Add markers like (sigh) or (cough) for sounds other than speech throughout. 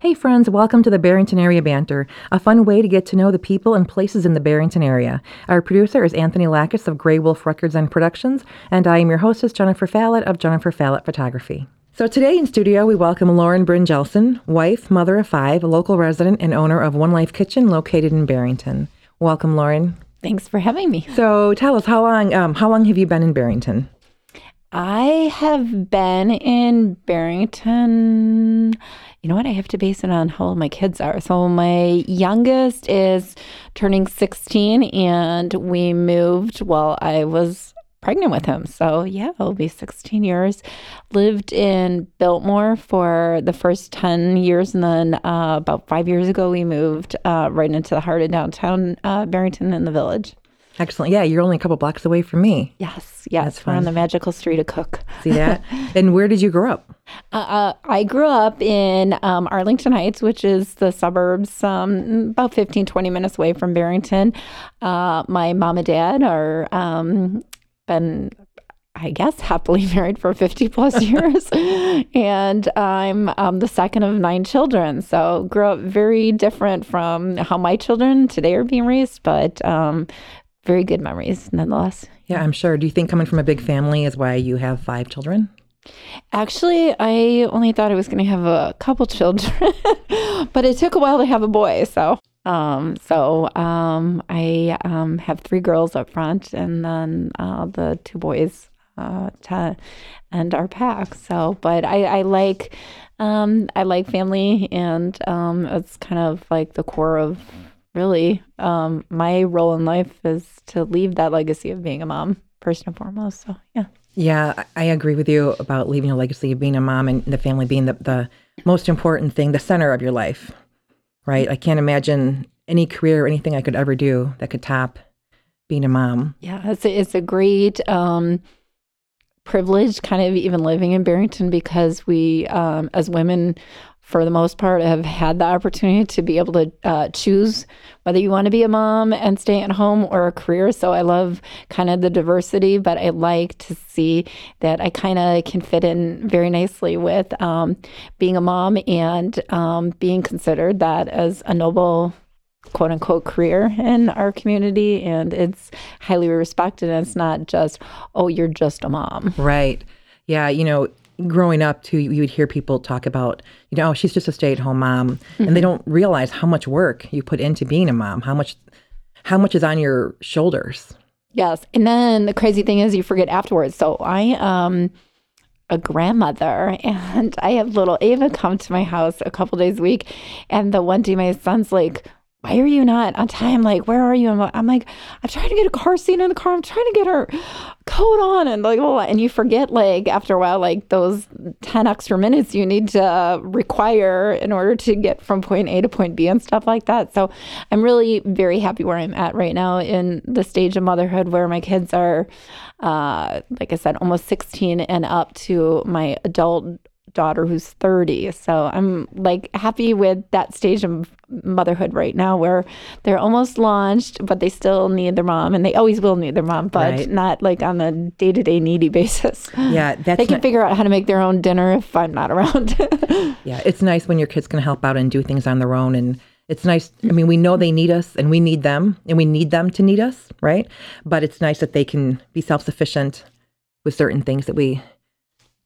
Hey friends, welcome to the Barrington Area Banter, a fun way to get to know the people and places in the Barrington area. Our producer is Anthony Lackus of Grey Wolf Records and Productions, and I am your hostess, Jennifer Fallett of Jennifer Fallett Photography. So today in studio, we welcome Lauren Bryn Jelson, wife, mother of five, a local resident and owner of One Life Kitchen located in Barrington. Welcome, Lauren. Thanks for having me. So tell us, how long, um, how long have you been in Barrington? I have been in Barrington. You know what? I have to base it on how old my kids are. So my youngest is turning 16, and we moved while I was pregnant with him. So yeah, it'll be 16 years. Lived in Biltmore for the first 10 years, and then uh, about five years ago, we moved uh, right into the heart of downtown uh, Barrington in the village. Excellent. Yeah, you're only a couple blocks away from me. Yes, yes, we're on the magical street of Cook. See that? (laughs) and where did you grow up? Uh, uh, I grew up in um, Arlington Heights, which is the suburbs, um, about 15, 20 minutes away from Barrington. Uh, my mom and dad are um, been I guess, (laughs) happily married for 50 plus (laughs) years. and I'm um, the second of nine children. So grew up very different from how my children today are being raised, but um, very good memories nonetheless. Yeah, I'm sure. Do you think coming from a big family is why you have five children? Actually, I only thought I was going to have a couple children, (laughs) but it took a while to have a boy. So, um, so um, I um, have three girls up front, and then uh, the two boys uh, to end our pack. So, but I, I like, um, I like family, and um, it's kind of like the core of really. Um, my role in life is to leave that legacy of being a mom first and foremost. So yeah. Yeah, I agree with you about leaving a legacy of being a mom and the family being the, the most important thing, the center of your life, right? I can't imagine any career or anything I could ever do that could top being a mom. Yeah, it's a, it's a great um, privilege, kind of even living in Barrington because we, um, as women, for the most part, have had the opportunity to be able to uh, choose whether you want to be a mom and stay at home or a career. So I love kind of the diversity, but I like to see that I kind of can fit in very nicely with um, being a mom and um, being considered that as a noble quote unquote career in our community. And it's highly respected and it's not just oh you're just a mom. Right. Yeah you know growing up too, you would hear people talk about, you know, oh, she's just a stay-at-home mom, mm-hmm. and they mm-hmm. don't realize how much work you put into being a mom, how much, how much is on your shoulders. Yes, and then the crazy thing is, you forget afterwards. So I um a grandmother (laughs) and I have little Ava come to my house a couple days a week. And the one day my son's like, why are you not on time? Like, where are you? I'm like, I'm trying to get a car seat in the car. I'm trying to get her coat on. And like, oh, and you forget, like, after a while, like those 10 extra minutes you need to require in order to get from point A to point B and stuff like that. So I'm really very happy where I'm at right now in the stage of motherhood where my kids are, uh, like I said, almost 16 and up to my adult daughter who's 30. So I'm like happy with that stage of motherhood right now where they're almost launched, but they still need their mom and they always will need their mom, but right. not like on a day to day needy (laughs) basis. Yeah. That's they can not, figure out how to make their own dinner if I'm not around. (laughs) yeah. It's nice when your kids can help out and do things on their own. And it's nice. I mean, we know they need us and we need them and we need them to need us, right? But it's nice that they can be self sufficient with certain things that we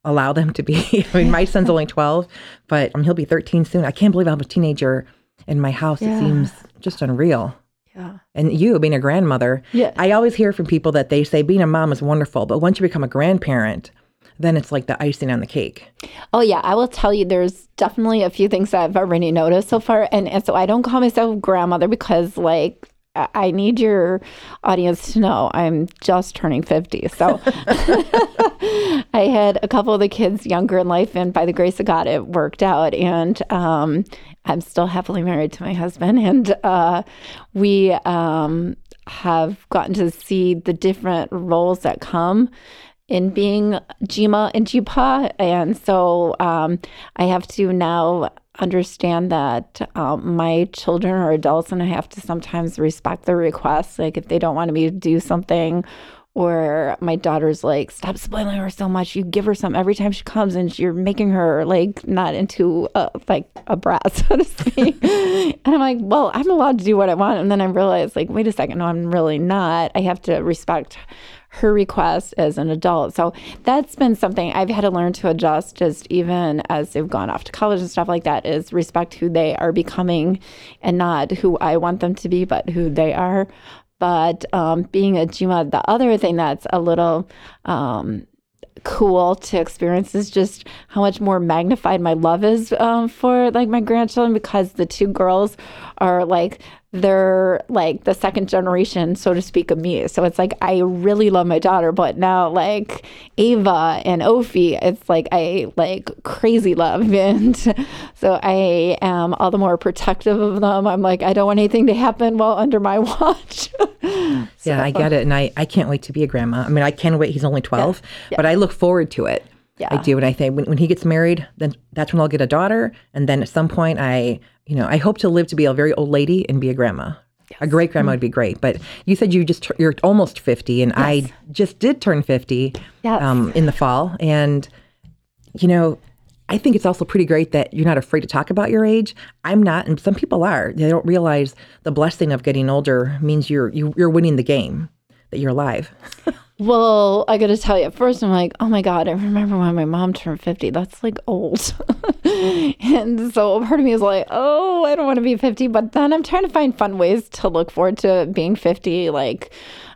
allow them to be. (laughs) I mean, my son's only 12, but um, he'll be 13 soon. I can't believe I have a teenager in my house. Yeah. It seems just unreal. Yeah. And you being a grandmother, yeah. I always hear from people that they say being a mom is wonderful, but once you become a grandparent, then it's like the icing on the cake. Oh yeah, I will tell you there's definitely a few things that I've already noticed so far and, and so I don't call myself grandmother because like I need your audience to know I'm just turning 50. So (laughs) I had a couple of the kids younger in life, and by the grace of God, it worked out. And um, I'm still happily married to my husband. And uh, we um, have gotten to see the different roles that come in being Jima and Jipa. And so um, I have to now understand that um, my children are adults and I have to sometimes respect their requests. Like if they don't want me to do something or my daughter's like, stop spoiling her so much. You give her some every time she comes, and you're making her like not into a, like a brat, (laughs) so to speak. (laughs) and I'm like, well, I'm allowed to do what I want. And then I realize, like, wait a second, no, I'm really not. I have to respect her request as an adult. So that's been something I've had to learn to adjust just even as they've gone off to college and stuff like that is respect who they are becoming and not who I want them to be, but who they are. But um, being a Jima, the other thing that's a little um, cool to experience is just how much more magnified my love is um, for like my grandchildren because the two girls are like they're like the second generation, so to speak, of me. So it's like I really love my daughter, but now like Ava and Ophi, it's like I like crazy love. (laughs) And so I am all the more protective of them. I'm like, I don't want anything to happen while under my (laughs) watch. so, yeah, I get it. And I, I can't wait to be a grandma. I mean, I can't wait. He's only 12, yeah, yeah. but I look forward to it. Yeah. I do. And I think when, when he gets married, then that's when I'll get a daughter. And then at some point, I you know, I hope to live to be a very old lady and be a grandma. Yes. A great grandma mm-hmm. would be great, but you said you just you're almost fifty, and yes. I just did turn fifty yes. um, in the fall, and you know, I think it's also pretty great that you're not afraid to talk about your age. I'm not, and some people are. They don't realize the blessing of getting older means you're you, are you are winning the game, that you're alive. Well, I got to tell you, at first I'm like, oh my God, I remember when my mom turned 50. That's like old. (laughs) and so part of me is like, oh, I don't want to be 50. But then I'm trying to find fun ways to look forward to being 50. Like,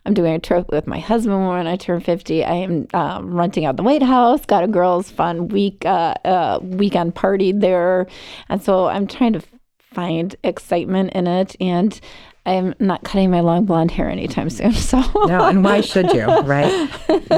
I'm doing a trip with my husband when I turn 50. I am um, renting out the White House, got a girls' fun week, uh, uh, weekend party there. And so I'm trying to find excitement in it. And I'm not cutting my long blonde hair anytime soon. (laughs) So no, and why should you? (laughs) Right?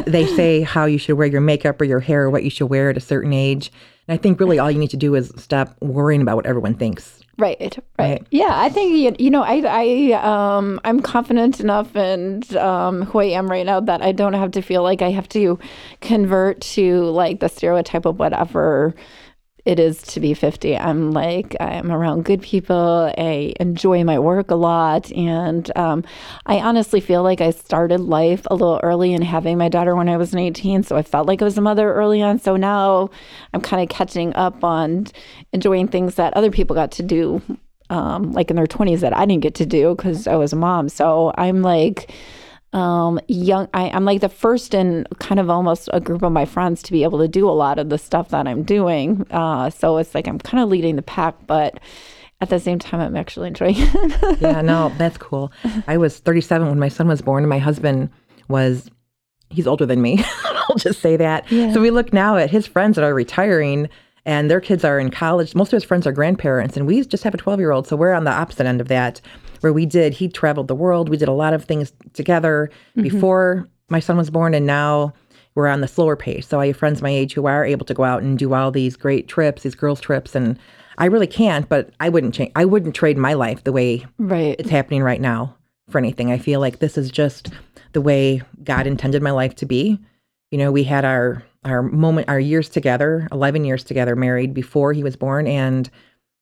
they say how you should wear your makeup or your hair, or what you should wear at a certain age. And I think really all you need to do is stop worrying about what everyone thinks. Right, right, right. Yeah, I think you know, I, I, um, I'm confident enough and um, who I am right now that I don't have to feel like I have to convert to like the stereotype of whatever it is to be 50. I'm like, I'm around good people. I enjoy my work a lot. And um, I honestly feel like I started life a little early in having my daughter when I was 18. So I felt like I was a mother early on. So now I'm kind of catching up on enjoying things that other people got to do, um, like in their 20s that I didn't get to do because I was a mom. So I'm like, um, young. I, am like the first in kind of almost a group of my friends to be able to do a lot of the stuff that I'm doing. Uh, so it's like I'm kind of leading the pack, but at the same time, I'm actually enjoying (laughs) it. yeah, no, that's cool. I was 37 when my son was born, and my husband was. He's older than me. (laughs) I'll just say that. Yeah. So we look now at his friends that are retiring and their kids are in college. Most of his friends are grandparents, and we just have a 12 year old. So we're on the opposite end of that where we did, he traveled the world. We did a lot of things together mm-hmm. before my son was born, and now we're on the slower pace. So I have friends my age who are able to go out and do all these great trips, these girls' trips, and I really can't, but I wouldn't change. I wouldn't trade my life the way right. it's happening right now for anything. I feel like this is just the way God intended my life to be. You know, we had our our moment, our years together, eleven years together, married before he was born, and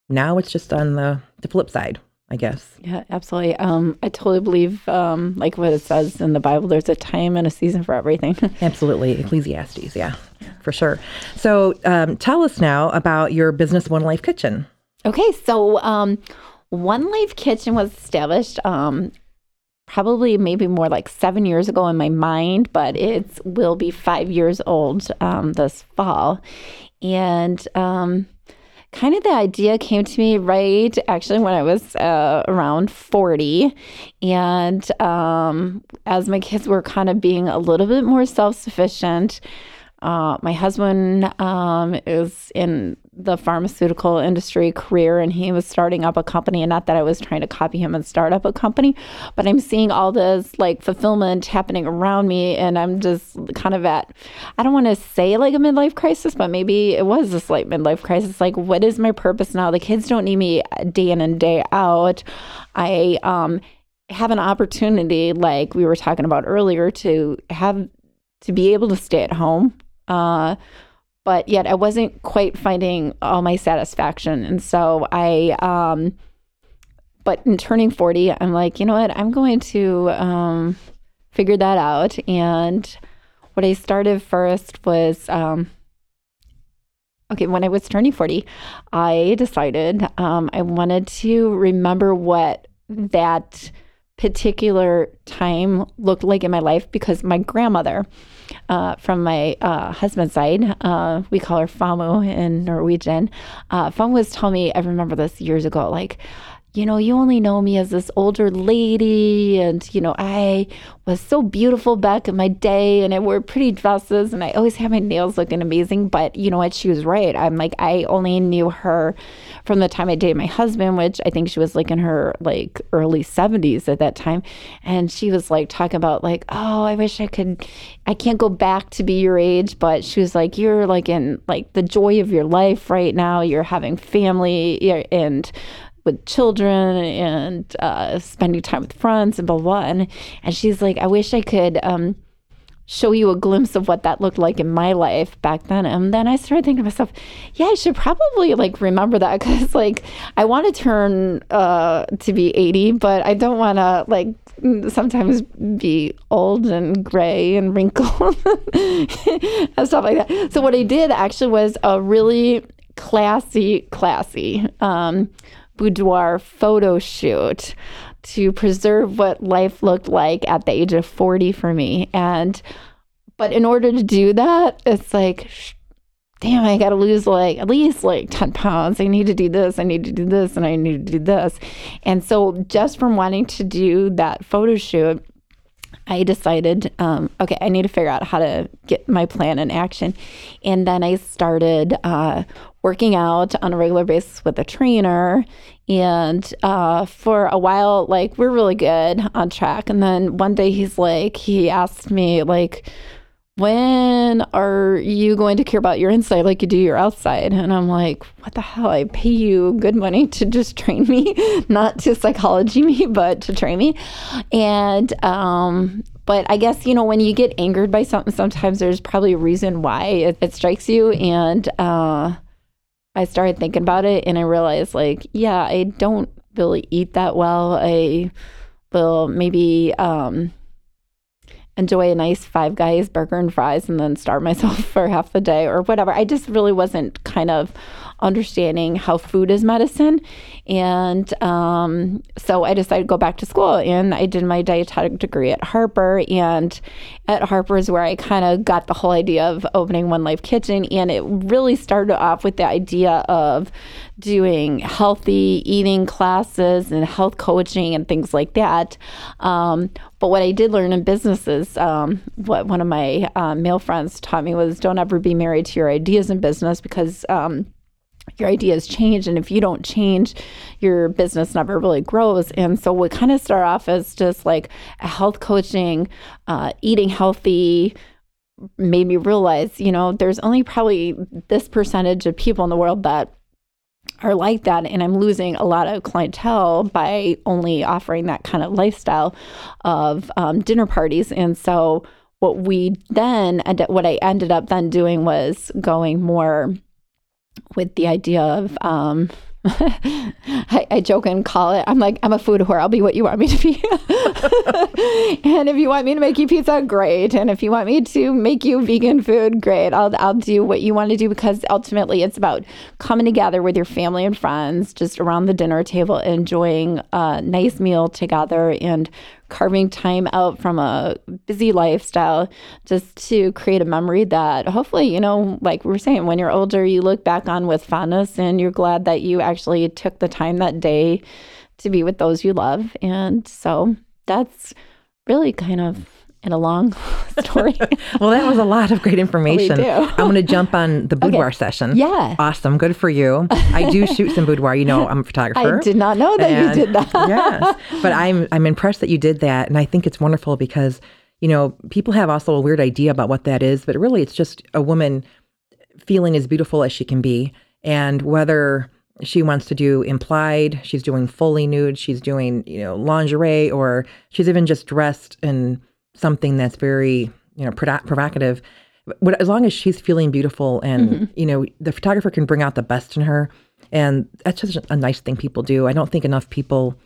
now it's just on the the flip side. I guess. Yeah, absolutely. Um, I totally believe, um, like what it says in the Bible, there's a time and a season for everything. (laughs) absolutely. Ecclesiastes, yeah, for sure. So um, tell us now about your business, One Life Kitchen. Okay, so um, One Life Kitchen was established um, probably maybe more like seven years ago in my mind, but it will be five years old um, this fall. And kind of the idea came to me right actually when I was uh, around 40. And um, as my kids were kind of being a little bit more self sufficient, uh, my husband um, is in the pharmaceutical industry career and he was starting up a company and not that I was trying to copy him and start up a company but I'm seeing all this like fulfillment happening around me and I'm just kind of at I don't want to say like a midlife crisis but maybe it was a slight midlife crisis. Like what is my purpose now? The kids don't need me day in and day out. I um have an opportunity like we were talking about earlier to have to be able to stay at home uh, but yet I wasn't quite finding all my satisfaction. And so I, um, but in turning 40, I'm like, you know what? I'm going to um, figured that out. And what I started first was um, okay, when I was turning 40, I decided um, I wanted to remember what that particular time looked like in my life because my grandmother, uh, from my uh, husband's side, uh, we call her Famu in Norwegian. Uh, Famu was telling me, I remember this years ago, like, you know, you only know me as this older lady, and you know, I was so beautiful back in my day, and I wore pretty dresses, and I always had my nails looking amazing. But you know what? She was right. I'm like, I only knew her from the time I dated my husband, which I think she was like in her like early 70s at that time, and she was like talking about like, oh, I wish I could, I can't go back to be your age, but she was like, you're like in like the joy of your life right now. You're having family, and with children and uh, spending time with friends and blah blah. And, and she's like, I wish I could um, show you a glimpse of what that looked like in my life back then. And then I started thinking to myself, yeah, I should probably like remember that (laughs) because like I want to turn uh, to be 80, but I don't want to like sometimes be old and gray and wrinkled (laughs) and stuff like that. So what I did actually was a really classy, classy um, boudoir photo shoot to preserve what life looked like at the age of 40 for me. And, but in order to do that, it's like, damn, I got to lose like at least like 10 pounds. I need to do this. I need to do this. And I need to do this. And so, just from wanting to do that photo shoot, I decided, um, okay, I need to figure out how to get my plan in action. And then I started uh, working out on a regular basis with a trainer. And uh, for a while, like, we're really good on track. And then one day he's like, he asked me, like, when are you going to care about your inside like you do your outside? And I'm like, what the hell? I pay you good money to just train me, (laughs) not to psychology me, but to train me. And, um, but I guess, you know, when you get angered by something, sometimes there's probably a reason why it, it strikes you. And uh, I started thinking about it and I realized, like, yeah, I don't really eat that well. I will maybe, um, enjoy a nice five guys burger and fries and then starve (laughs) myself for half the day or whatever. I just really wasn't kind of understanding how food is medicine. And um, so I decided to go back to school and I did my dietetic degree at Harper. And at Harper is where I kind of got the whole idea of opening One Life Kitchen. And it really started off with the idea of doing healthy eating classes and health coaching and things like that. Um, but what I did learn in business is um, what one of my uh, male friends taught me was don't ever be married to your ideas in business because um, your ideas change and if you don't change your business never really grows. And so we kind of start off as just like a health coaching uh, eating healthy made me realize you know there's only probably this percentage of people in the world that are like that and i'm losing a lot of clientele by only offering that kind of lifestyle of um, dinner parties. And so what we then what i ended up then doing was going more with the idea of um, (laughs) I, I, joke and call it. I'm like, I'm a food whore. I'll be what you want me to be. (laughs) and if you want me to make you pizza, great. And if you want me to make you vegan food, great. I'll I'll do what you want to do because ultimately it's about coming together with your family and friends, just around the dinner table, enjoying a nice meal together, and carving time out from a busy lifestyle just to create a memory that hopefully, you know, like we're saying, when you're older, you look back on with fondness and you're glad that you actually took the time that day to be with those you love. And so that's really kind of in a long (laughs) story. (laughs) well, that was a lot of great (laughs) oh, information. I'm going to jump on the boudoir okay. session. Yeah. Awesome. Good for you. I do shoot some boudoir. You know, I'm a photographer. I did not know that and, you did that. yes. But I'm I'm impressed that you did that and I think it's wonderful because, you know, people have also a weird idea about what that is, but really it's just a woman feeling as beautiful as she can be and whether she wants to do implied, she's doing fully nude, she's doing, you know, lingerie or she's even just dressed in something that's very you know provocative but as long as she's feeling beautiful and mm-hmm. you know the photographer can bring out the best in her and that's just a nice thing people do i don't think enough people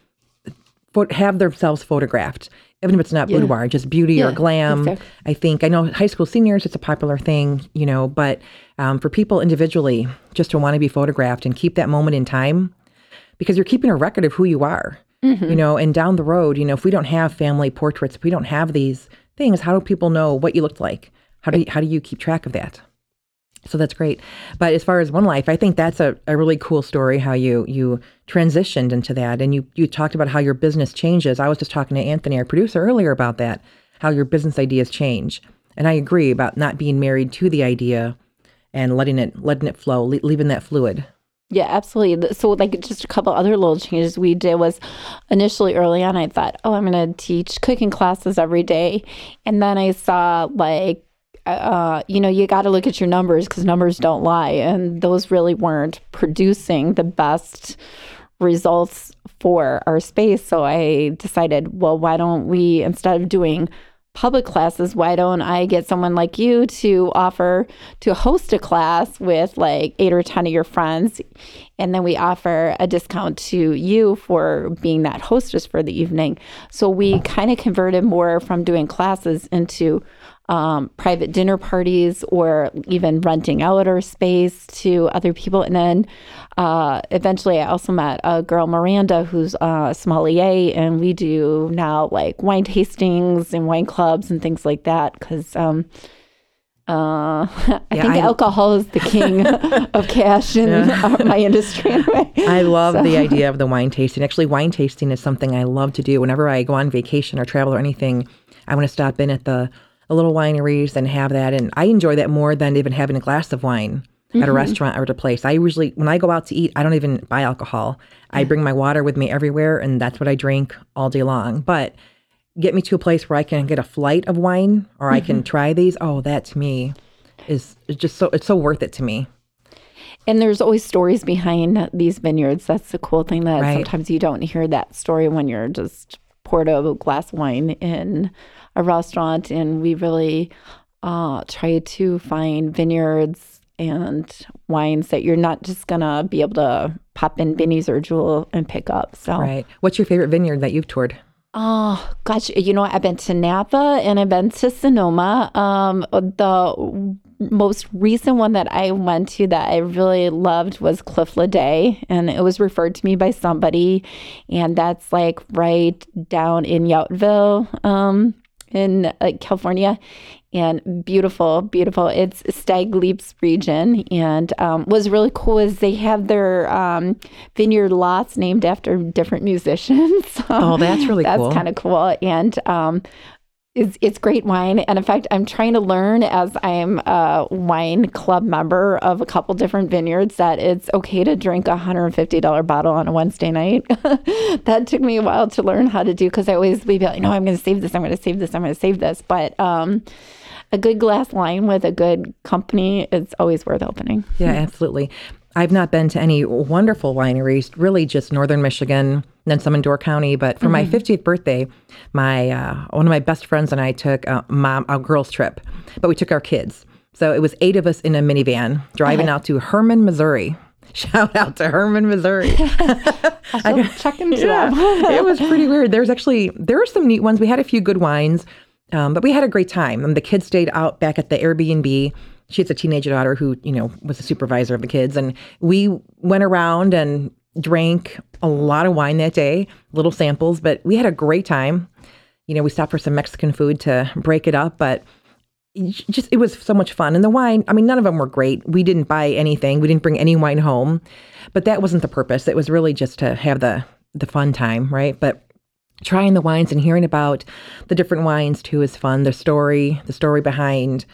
have themselves photographed, even if it's not boudoir, just beauty Yeah, or glam. exactly. I think I know high school seniors, it's a popular thing, you know, but um, for people individually, just to want to be photographed and keep that moment in time, because you're keeping a record of who you are, you mm-hmm. know, and down the road, you know, if we don't have family portraits, if we don't have these things, how do people know what you looked like? How do you, how do you keep track of that? So that's great. But as far as one life, I think that's a, a really cool story how you you transitioned into that and you you talked about how your business changes. I was just talking to Anthony, our producer, earlier about that, how your business ideas change. And I agree about not being married to the idea and letting it letting it flow, le- leaving that fluid. Yeah, absolutely. So, like, just a couple other little changes we did was initially early on, I thought, oh, I'm going to teach cooking classes every day. And then I saw, like, uh, you know, you got to look at your numbers because numbers don't lie. And those really weren't producing the best results for our space. So I decided, well, why don't we, instead of doing public classes, why don't I get someone like you to offer to host a class with like eight or 10 of your friends? And then we offer a discount to you for being that hostess for the evening. So we kind of converted more from doing classes into um, private dinner parties or even renting out our space to other people. And then uh, eventually I also met a girl, Miranda, who's a sommelier, and we do now like wine tastings and wine clubs and things like that because. Um, uh, (laughs) I Yeah, think I- alcohol is the king (laughs) of cash in our- my industry. (laughs) Anyway. I love the idea of the wine tasting. Actually, wine tasting is something I love to do. Whenever I go on vacation or travel or anything, I want to stop in at the, the little wineries and have that. And I enjoy that more than even having a glass of wine at a mm-hmm. restaurant or at a place. I usually, when I go out to eat, I don't even buy alcohol. I bring my water with me everywhere, and that's what I drink all day long. But get me to a place where I can get a flight of wine or I can mm-hmm. try these. Oh, that to me is is just so, it's so worth it to me. And there's always stories behind these vineyards. That's the cool thing that Right. sometimes you don't hear that story when you're just poured a glass of wine in a restaurant. And we really uh, try to find vineyards and wines that you're not just gonna be able to pop in Binny's or Jewel and pick up. So Right. What's your favorite vineyard that you've toured? Oh gosh, you know what? I've been to Napa and I've been to Sonoma. Um, the most recent one that I went to that I really loved was Cliff Lede, and it was referred to me by somebody, and that's like right down in Yountville, um, in uh, California. And beautiful, beautiful. It's Stags Leap region, and um, what's really cool is they have their um, vineyard lots named after different musicians. (laughs) Oh, that's really cool. that's cool. kind of cool. And um, it's, it's great wine. And in fact, I'm trying to learn as I'm a wine club member of a couple different vineyards that it's okay to drink a $150 bottle on a Wednesday night. (laughs) that took me a while to learn how to do because I always would be like, no, I'm going to save this. I'm going to save this. I'm going to save this. But um, a good glass wine with a good company is always worth opening. Yeah, absolutely. I've not been to any wonderful wineries, really just northern Michigan, and then some in Door County. But for my 50th birthday, my uh, one of my best friends and I took a mom a girls trip, but we took our kids. So it was eight of us in a minivan driving out to Hermann, Missouri. (laughs) Shout out to Hermann, Missouri. I'll check into Yeah, that. (laughs) it was pretty weird. There's actually there were some neat ones. We had a few good wines, um, but we had a great time. And the kids stayed out back at the Airbnb. She has a teenage daughter who you know was the supervisor of the kids, and we went around and drank a lot of wine that day, little samples. But we had a great time. You know, we stopped for some Mexican food to break it up, but just it was so much fun. And the wine i mean none of them were great. We didn't buy anything. We didn't bring any wine home but that wasn't the purpose. It was really just to have the the fun time right? But trying the wines and hearing about the different wines too is fun. The story the story behind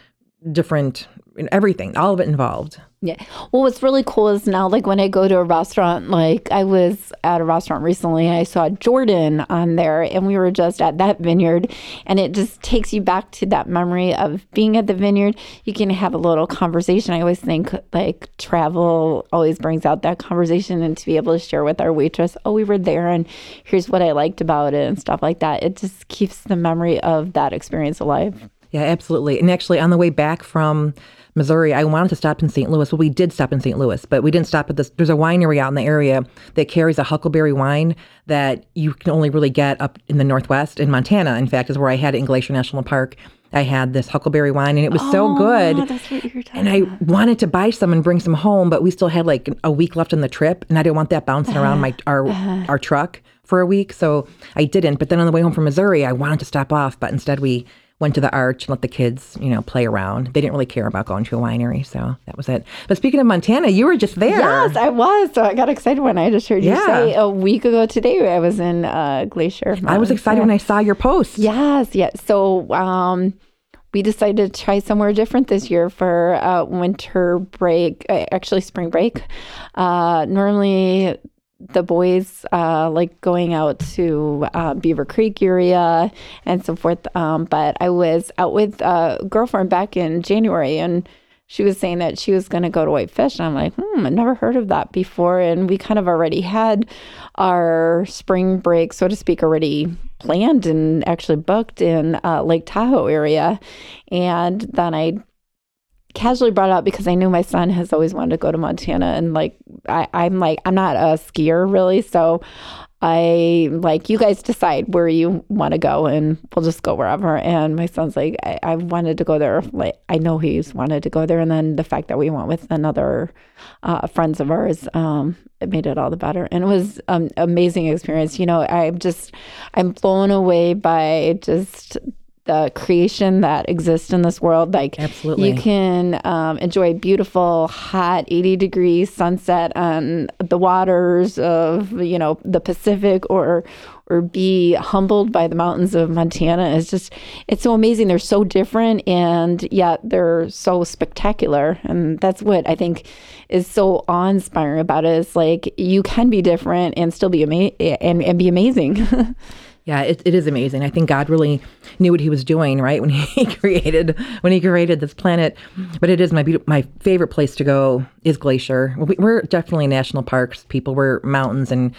different everything all of it involved Yeah. Well, what's really cool is now, like when I go to a restaurant, like I was at a restaurant recently and I saw Jordan on there, and we were just at that vineyard, and it just takes you back to that memory of being at the vineyard. You can have a little conversation. I always think like travel always brings out that conversation, and to be able to share with our waitress, oh, we were there, and here's what I liked about it, and stuff like that. It just keeps the memory of that experience alive. Yeah, absolutely. And actually, on the way back from Missouri, I wanted to stop in St. Louis. Well, we did stop in St. Louis, but we didn't stop at this. There's a winery out in the area that carries a huckleberry wine that you can only really get up in the Northwest. In Montana, in fact, is where I had it in Glacier National Park. I had this huckleberry wine and it was so oh, good. Oh, That's what you're talking And I wanted to buy some and bring some home, but we still had like a week left on the trip, and I didn't want that bouncing around my our uh-huh. Uh-huh. our truck for a week, so I didn't. But then on the way home from Missouri, I wanted to stop off, but instead we went to the arch and let the kids, you know, play around. They didn't really care about going to a winery, so that was it. But speaking of Montana, you were just there. Yes, I was. So I got excited when I just heard you say a week ago today I was in uh, Glacier. I was excited when I saw your post. Yes, yes. So um, we decided to try somewhere different this year for uh, winter break, uh, actually spring break. Uh, normally, the boys uh, like going out to uh, Beaver Creek area and so forth. Um, but I was out with a girlfriend back in January and she was saying that she was going to go to Whitefish. And I'm like, hmm, I've never heard of that before. And we kind of already had our spring break, so to speak, already planned and actually booked in uh, Lake Tahoe area. And then I casually brought up because I knew my son has always wanted to go to Montana. And like, I, I'm like, I'm not a skier really. So I like, you guys decide where you want to go and we'll just go wherever. And my son's like, I, I wanted to go there. Like, I know he's wanted to go there. And then the fact that we went with another uh, friends of ours, um, it made it all the better. And it was um, amazing experience. You know, I'm just, I'm blown away by just the creation that exists in this world. Like, Absolutely. you can um, enjoy a beautiful, hot 80 degree sunset on the waters of, you know, the Pacific or or be humbled by the mountains of Montana. It's just, it's so amazing. They're so different and yet they're so spectacular. And that's what I think is so awe inspiring about it. Is like you can be different and still be ama- and, and be amazing. (laughs) Yeah, it, it is amazing. I think God really knew what He was doing, right, when (laughs) He created when He created this planet. But it is my beaut- my favorite place to go is Glacier. We- We're definitely national parks people. We're mountains and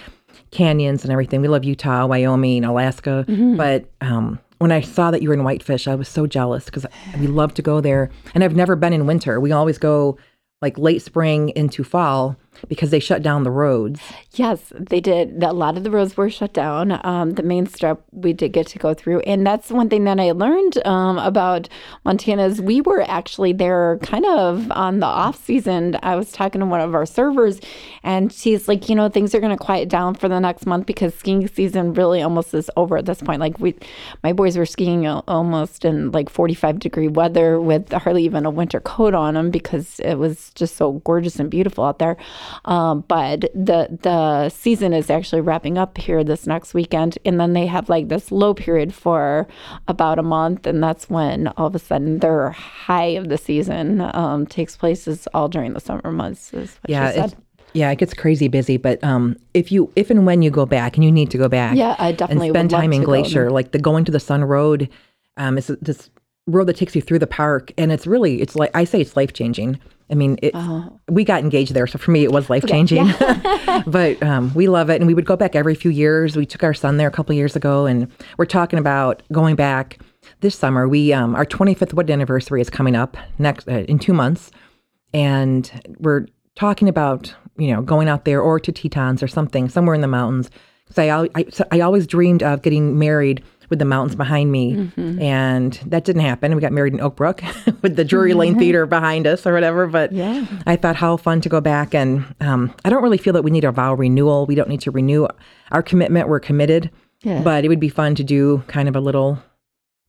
canyons and everything. We love Utah, Wyoming, Alaska. But um, when I saw that you were in Whitefish, I was so jealous because we love to go there. And I've never been in winter. We always go like late spring into fall because they shut down the roads. Yes, they did. A lot of the roads were shut down. Um, the main strip we did get to go through, and that's one thing that I learned um, about Montana is we were actually there kind of on the off season. I was talking to one of our servers, and she's like, you know, things are going to quiet down for the next month because skiing season really almost is over at this point. Like we, my boys were skiing almost in like 45 degree weather with hardly even a winter coat on them because it was just so gorgeous and beautiful out there. Um, but the the season is actually wrapping up here this next weekend, and then they have like this low period for about a month, and that's when all of a sudden their high of the season um, takes place. Is all during the summer months. Is what Yeah, she it's, yeah, it gets crazy busy. But um, if you, if and when you go back, and you need to go back, Yeah, I definitely and spend time in to go Glacier, like the going to the Sun Road, um, is this road that takes you through the park, and it's really, it's like I say, it's life changing. I mean, it, Oh. we got engaged there, so for me, it was life changing. (laughs) (laughs) but um, we love it, and we would go back every few years. We took our son there a couple years ago, and we're talking about going back this summer. We um, our 25th wedding anniversary is coming up next uh, in two months, and we're talking about you know going out there or to Tetons or something somewhere in the mountains. Because I, I so I always dreamed of getting married with the mountains behind me, and that didn't happen. We got married in Oak Brook (laughs) with the Drury Lane Theater behind us or whatever. But Yeah. I thought how fun to go back, and um, I don't really feel that we need a vow renewal. We don't need to renew our commitment. We're committed, Yeah. but it would be fun to do kind of a little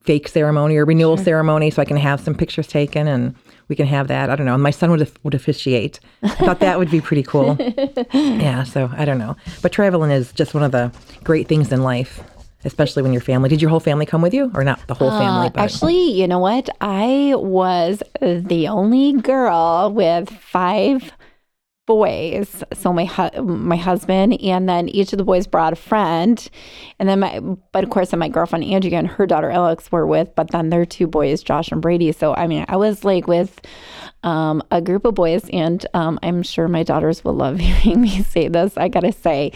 fake ceremony or renewal ceremony so I can have some pictures taken and we can have that. I don't know. My son would would officiate. I thought that would be pretty cool. (laughs) yeah, so I don't know. But traveling is just one of the great things in life, especially when your family. Did your whole family come with you or not the whole family, Uh, but actually, you know what? I was the only girl with five boys. So my hu- my husband and then each of the boys brought a friend, and then my but of course then my girlfriend Angie and her daughter Alex were with. But then their two boys, Josh and Brady. So I mean, I was like with um, a group of boys, and um, I'm sure my daughters will love (laughs) hearing me say this. I gotta say,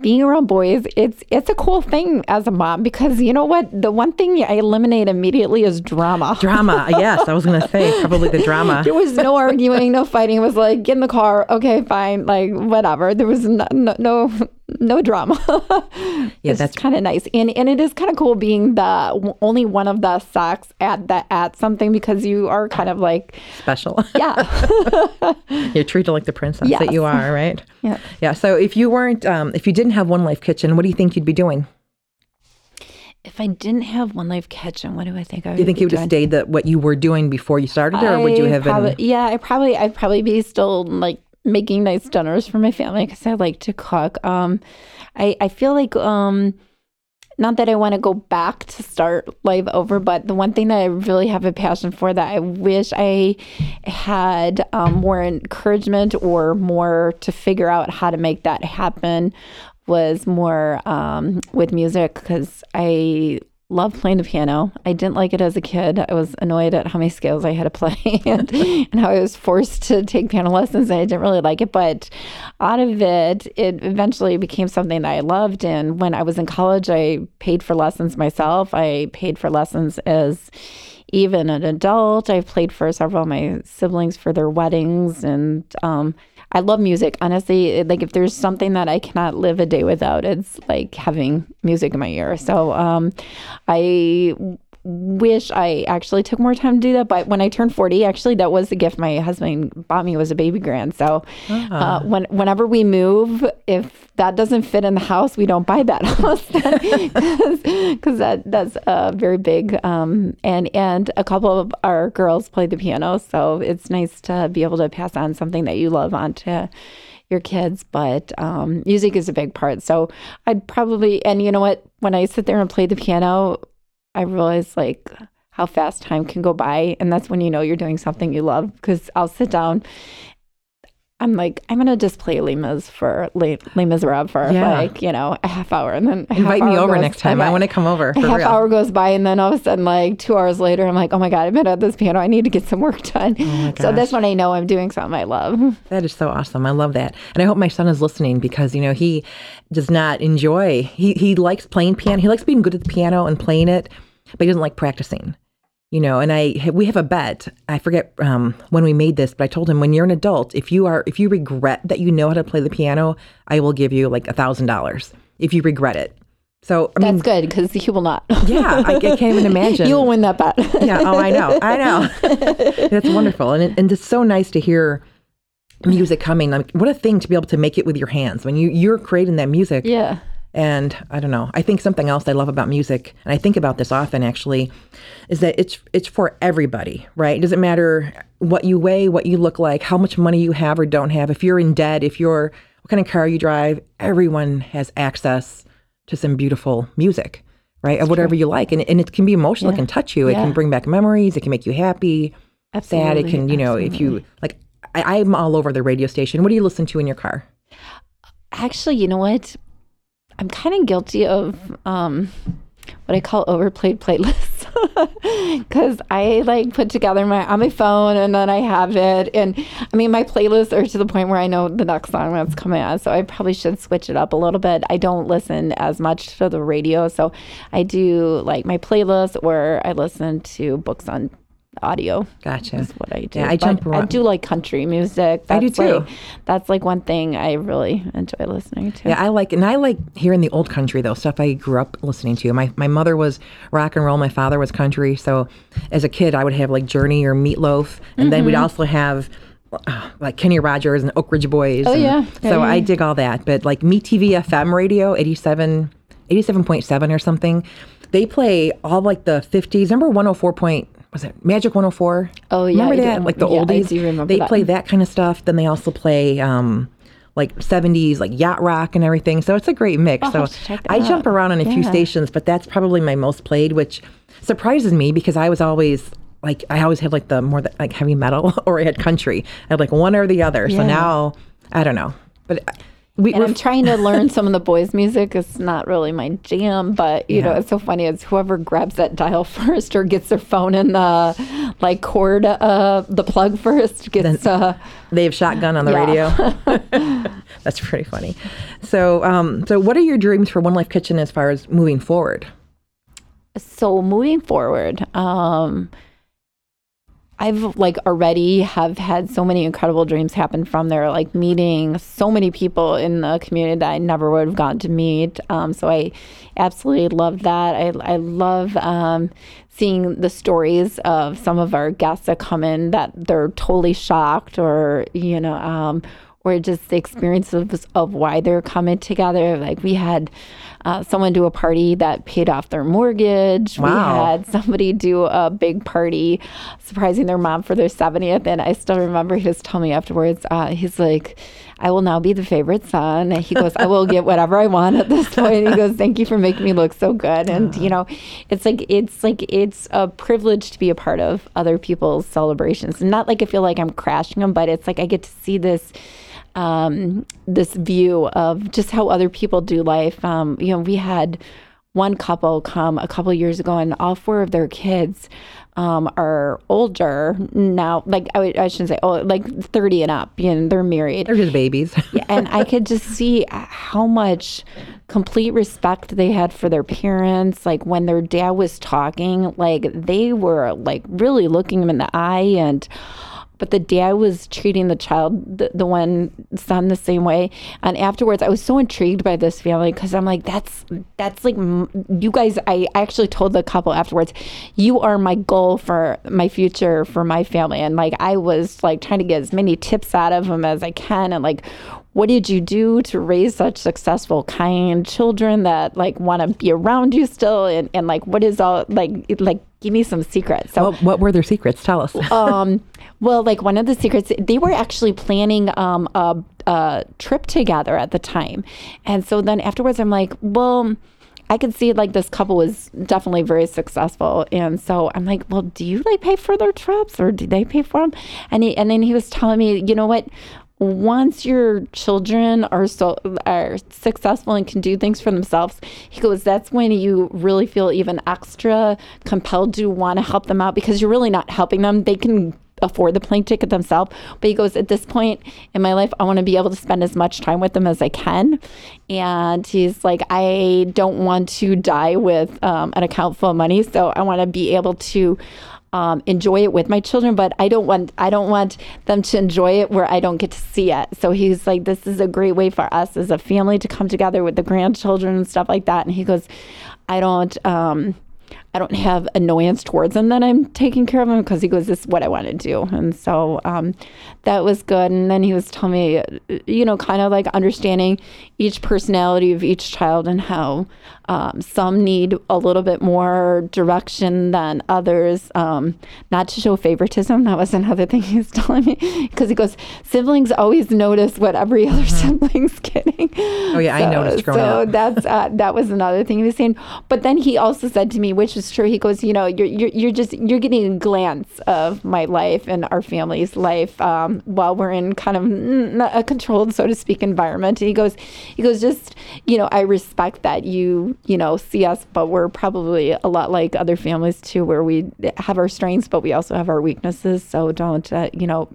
being around boys, it's it's a cool thing as a mom because you know what? The one thing I eliminate immediately is drama. (laughs) Drama, yes, I was gonna say probably the drama. There was no arguing, no fighting. It was like get in the car, okay, fine, like whatever. There was no no no, no drama. (laughs) Yeah, that's kind of nice, and and it is kind of cool being the only one of the sex at that at something because you are kind of like special. (laughs) yeah (laughs) You're treated like the princess that you are, right? yeah. Yeah. So if you weren't, um, if you didn't have One Life Kitchen, what do you think you'd be doing? If I didn't have One Life Kitchen, what do I think I would you think be you would have stayed the what you were doing before you started, or would you have probably, been? Yeah, I probably I'd probably be still like making nice dinners for my family because I like to cook. Um, I I feel like um, not that I want to go back to start life over, but the one thing that I really have a passion for that I wish I had um, more encouragement or more to figure out how to make that happen was more um, with music because I love playing the piano. I didn't like it as a kid. I was annoyed at how many scales I had to play (laughs) and, (laughs) and how I was forced to take piano lessons and I didn't really like it. But out of it, it eventually became something that I loved. And when I was in college, I paid for lessons myself. I paid for lessons as even an adult. I've played for several of my siblings for their weddings and um I love music. Honestly, like if there's something that I cannot live a day without, it's like having music in my ear. So um I wish I actually took more time to do that. But when I turned 40, actually, that was the gift my husband bought me was a baby grand. So uh, when whenever we move, if that doesn't fit in the house, we don't buy that (laughs) house because that that's uh, very big. Um, and and a couple of our girls play the piano, so it's nice to be able to pass on something that you love onto your kids, but um, music is a big part. So I'd probably, and you know what, when I sit there and play the piano, I realize like how fast time can go by. And that's when you know you're doing something you love because I'll sit down. I'm like, I'm to just play Les Mis for Les, Les Miserables for Yeah. like, you know, a half hour. And then Invite me over goes- next time. I Okay. want to come over A half real. hour goes by, and then all of a sudden, like two hours later, I'm like, oh my God, I've been at this piano. I need to get some work done. Oh so that's gosh. when I know I'm doing something I love. That is so awesome. I love that. And I hope my son is listening because, you know, he does not enjoy, he, he likes playing piano. He likes being good at the piano and playing it, but he doesn't like practicing. You know, and I we have a bet. I forget um, when we made this, but I told him when you're an adult, if you are if you regret that you know how to play the piano, I will give you like a thousand dollars if you regret it. So I mean, That's good because he will not. yeah, I, I can't even (laughs) imagine. you will win that bet. yeah. Oh, I know. I know. (laughs) That's wonderful, and it, and it's so nice to hear music coming. Like, what a thing to be able to make it with your hands when you you're creating that music. yeah. And I don't know. I think something else I love about music, and I think about this often actually, is that it's it's for everybody, right? It doesn't matter what you weigh, what you look like, how much money you have or don't have. If you're in debt, if you're what kind of car you drive, everyone has access to some beautiful music, right? Or whatever you like, and and it can be emotional. It can touch you. It Yeah. can bring back memories. It can make you happy, sad. It can, you know, if you like. I, I'm all over the radio station. What do you listen to in your car? Actually, you know what? I'm kind of guilty of um, what I call overplayed playlists (laughs) because I like put together my on my phone and then I have it. And I mean, my playlists are to the point where I know the next song that's coming on. So I probably should switch it up a little bit. I don't listen as much to the radio, so I do like my playlist or I listen to books on audio. Gotcha. That's what I do. Yeah, I But jump I do like country music. I do That's, like- too. that's like one thing I really enjoy listening to. Yeah, I like, and I like hearing the old country though, stuff I grew up listening to. My my mother was rock and roll, my father was country. So as a kid, I would have like Journey or Meatloaf, and then Mm-hmm. we'd also have uh, like Kenny Rogers and Oak Ridge Boys. Oh yeah. Yeah, so yeah, I dig all that. But like Me TV FM radio, 87, 87.7 or something, they play all like the 50s. Remember 104 point. Was it Magic 104? Oh, yeah, remember I that? Like the yeah, I oldies. do remember they that. play that kind of stuff. Then they also play um, like 70s, like yacht rock and everything. So it's a great mix. I'll so have to check that I jump around on a few stations, but that's probably my most played, which surprises me because I was always like, I always had like the more the, like heavy metal (laughs) or I had country. I had like one or the other. So now I don't know. But We, And I'm trying to (laughs) learn some of the boys' music. It's not really my jam, but you know, it's so funny. It's whoever grabs that dial (laughs) first or gets their phone in the like cord, uh, the plug first gets. uh, They have shotgun on the Yeah. radio. (laughs) That's pretty funny. So, um, so what are your dreams for One Life Kitchen as far as moving forward? so moving forward, um, I've like already have had so many incredible dreams happen from there, like meeting so many people in the community that I never would have gotten to meet. Um, so I absolutely love that. I, I love um, seeing the stories of some of our guests that come in that they're totally shocked or, you know, um, or just the experiences of, of why they're coming together. Like we had uh, someone do a party that paid off their mortgage. Wow. We had somebody do a big party surprising their mom for their 70th. And I still remember he was telling me afterwards, uh, he's like, I will now be the favorite son. And he goes, I will get whatever I want at this point. He goes, Thank you for making me look so good. And, you know, it's like, it's like, it's a privilege to be a part of other people's celebrations. Not like I feel like I'm crashing them, but it's like I get to see this um, this view of just how other people do life. Um, you know, we had one couple come a couple years ago, and all four of their kids um, are older now. Like I, would- I shouldn't say, oh, like thirty and up. You know, they're married. They're just babies. (laughs) Yeah, and I could just see how much complete respect they had for their parents. Like when their dad was talking, like they were like really looking him in the eye and but the dad was treating the child the, the one son the same way. And afterwards i was so intrigued by this family because i'm like that's that's like you guys I, I actually told the couple afterwards you are my goal for my future for my family. And like i was like trying to get as many tips out of them as i can and like what did you do to raise such successful kind children that like want to be around you still and, and like what is all like like give me some secrets so what, what were their secrets? Tell us. (laughs) um, well, like one of the secrets, they were actually planning um, a, a trip together at the time. And so then afterwards, I'm like, well, I could see like this couple was definitely very successful. And so I'm like, well, do you like pay for their trips or do they pay for them? And he, and then he was telling me, you know what? Once your children are so are successful and can do things for themselves, he goes, that's when you really feel even extra compelled to want to help them out because you're really not helping them. They can afford the plane ticket themselves. But he goes, at this point in my life, I want to be able to spend as much time with them as I can. And he's like, I don't want to die with um, an account full of money. So I want to be able to um, enjoy it with my children, but I don't want I don't want them to enjoy it where I don't get to see it. So he's like, this is a great way for us as a family to come together with the grandchildren and stuff like that. And he goes, I don't. Um, I don't have annoyance towards him that I'm taking care of him because he goes, This is what I want to do. And so um, that was good. And then he was telling me, you know, kind of like understanding each personality of each child and how um, some need a little bit more direction than others. Um, not to show favoritism. That was another (laughs) thing he was telling me because he goes, Siblings always notice what every other sibling's (laughs) getting. Oh, yeah, I noticed growing so up. that's uh, that was another thing he was saying. But then he also said to me, which is true. He goes, you know, you're you're, you're just you're getting a glance of my life and our family's life um, while we're in kind of a controlled, so to speak, environment. And he goes, he goes, just you know, I respect that you you know see us, but we're probably a lot like other families too, where we have our strengths, but we also have our weaknesses. So don't uh, you know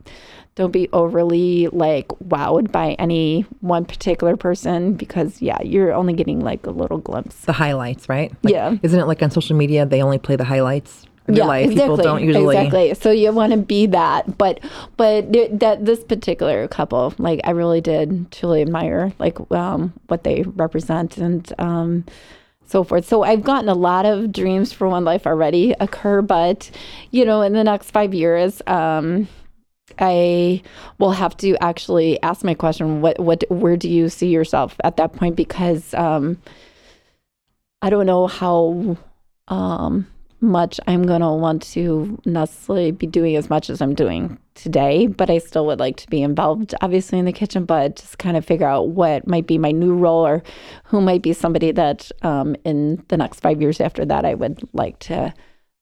don't be overly like wowed by any one particular person because yeah you're only getting like a little glimpse the highlights, right? Like, Yeah. Isn't it like on social media they only play the highlights of your life? People don't usually. exactly so you want to be that but but th- that this particular couple like i really did truly admire like um what they represent and um so forth. So I've gotten a lot of dreams for one life already occur, but you know, in the next five years, um, I will have to actually ask my question: What, what, where do you see yourself at that point? Because um, I don't know how um, much I'm gonna want to necessarily be doing as much as I'm doing today, but I still would like to be involved, obviously, in the kitchen. But just kind of figure out what might be my new role, or who might be somebody that um, in the next five years after that I would like to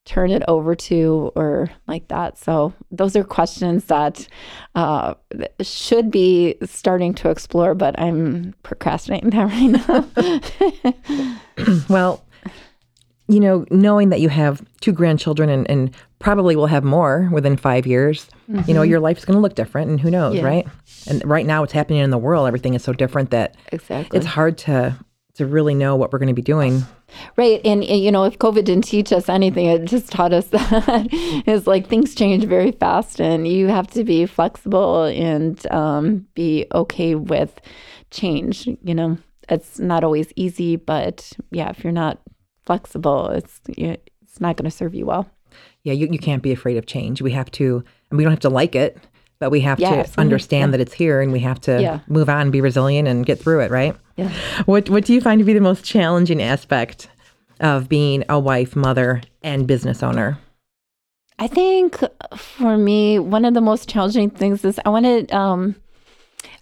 turn it over to or like that. So those are questions that uh, should be starting to explore but i'm procrastinating (laughs) that right now. Well you know knowing that you have two grandchildren and, and probably will have more within five years mm-hmm. you know your life's going to look different and who knows yeah. right? And right now what's happening in the world. Everything is so different that exactly. it's hard to to really know what we're going to be doing Right. And, and, you know, if COVID didn't teach us anything, it just taught us (laughs) that is like things change very fast and you have to be flexible and um, be okay with change. You know, it's not always easy, but yeah, if you're not flexible, it's, it's not going to serve you well. Yeah. You, you can't be afraid of change. We have to, and we don't have to like it, but we have yeah, to absolutely. understand yeah. that it's here and we have to yeah. move on, be resilient and get through it, right? Yeah. What what do you find to be the most challenging aspect of being a wife, mother, and business owner? I think for me, one of the most challenging things is I wanted um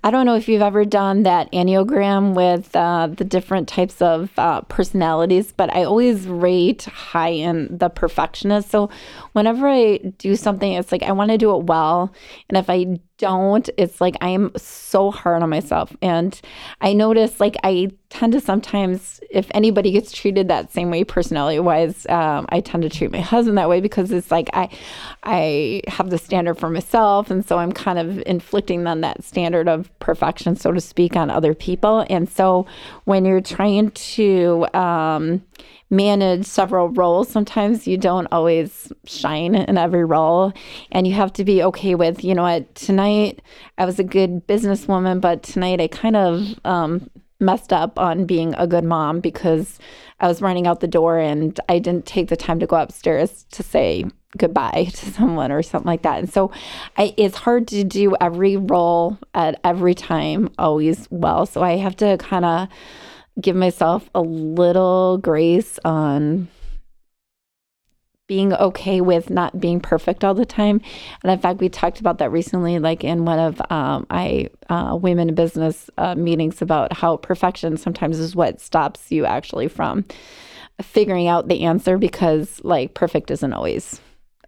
I don't know if you've ever done that Enneagram with uh, the different types of uh, personalities, but I always rate high in the perfectionist. So whenever I do something, it's like I want to do it well. And if I don't, it's like I am so hard on myself. And I notice like I tend to sometimes, if anybody gets treated that same way personality wise, um, I tend to treat my husband that way because it's like I, I have the standard for myself. And so I'm kind of inflicting on that standard of perfection, so to speak, on other people. And so when you're trying to, um, manage several roles. Sometimes you don't always shine in every role, and you have to be okay with, you know what, tonight I was a good businesswoman, but tonight I kind of um, messed up on being a good mom because I was running out the door and I didn't take the time to go upstairs to say goodbye (laughs) to someone or something like that. And so I, it's hard to do every role at every time always well. So I have to kind of give myself a little grace on being okay with not being perfect all the time. And in fact, we talked about that recently, like in one of um, I uh, women in business uh, meetings about how perfection sometimes is what stops you actually from figuring out the answer because like perfect isn't always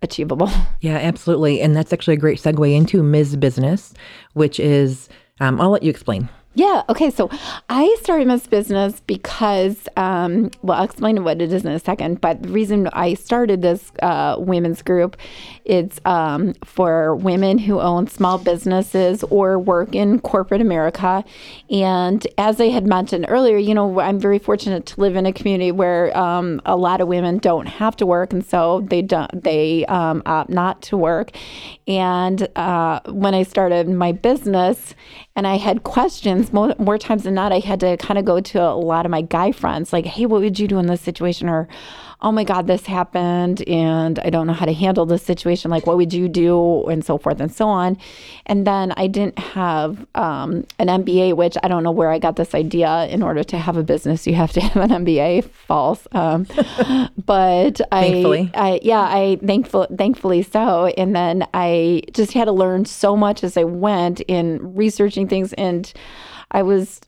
achievable. (laughs) Yeah, absolutely. And that's actually a great segue into Ms. Business, which is um, I'll let you explain. Yeah. Okay. So I started this business because, um, well, I'll explain what it is in a second. But the reason I started this uh, women's group is um, for women who own small businesses or work in corporate America. And as I had mentioned earlier, you know, I'm very fortunate to live in a community where um, a lot of women don't have to work, and so they don't they um, opt not to work. And uh, when I started my business, and I had questions more, more times than not. I had to kind of go to a lot of my guy friends, like, "Hey, what would you do in this situation?" or oh my God, this happened and I don't know how to handle this situation. Like, what would you do? And so forth and so on. And then I didn't have um, an MBA, which I don't know where I got this idea. In order to have a business, you have to (laughs) have an MBA. False. Um, (laughs) but I, I, yeah, I thankful, thankfully so. And then I just had to learn so much as I went in researching things. And I was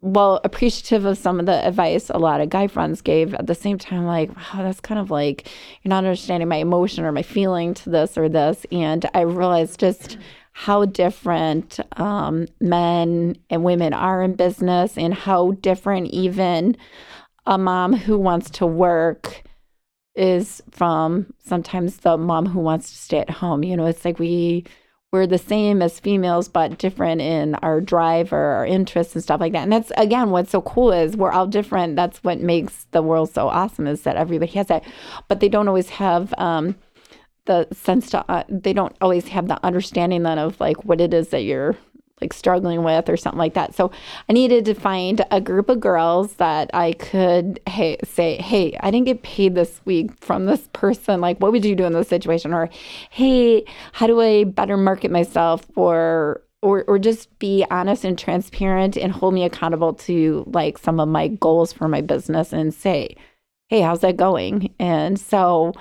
well appreciative of some of the advice a lot of guy friends gave. At the same time like wow that's kind of like you're not understanding my emotion or my feeling to this or this. And i realized just how different um, men and women are in business and how different even a mom who wants to work is from sometimes the mom who wants to stay at home. You know it's like we we're the same as females but different in our drive or our interests and stuff like that. And that's again what's so cool is we're all different. That's what makes the world so awesome is that everybody has that. But they don't always have um, the sense to uh, they don't always have the understanding then of like what it is that you're like struggling with or something like that. So I needed to find a group of girls that I could hey say, hey, I didn't get paid this week from this person. Like, what would you do in this situation? Or, hey, how do I better market myself? Or or or just be honest and transparent and hold me accountable to like some of my goals for my business and say, hey, how's that going? And so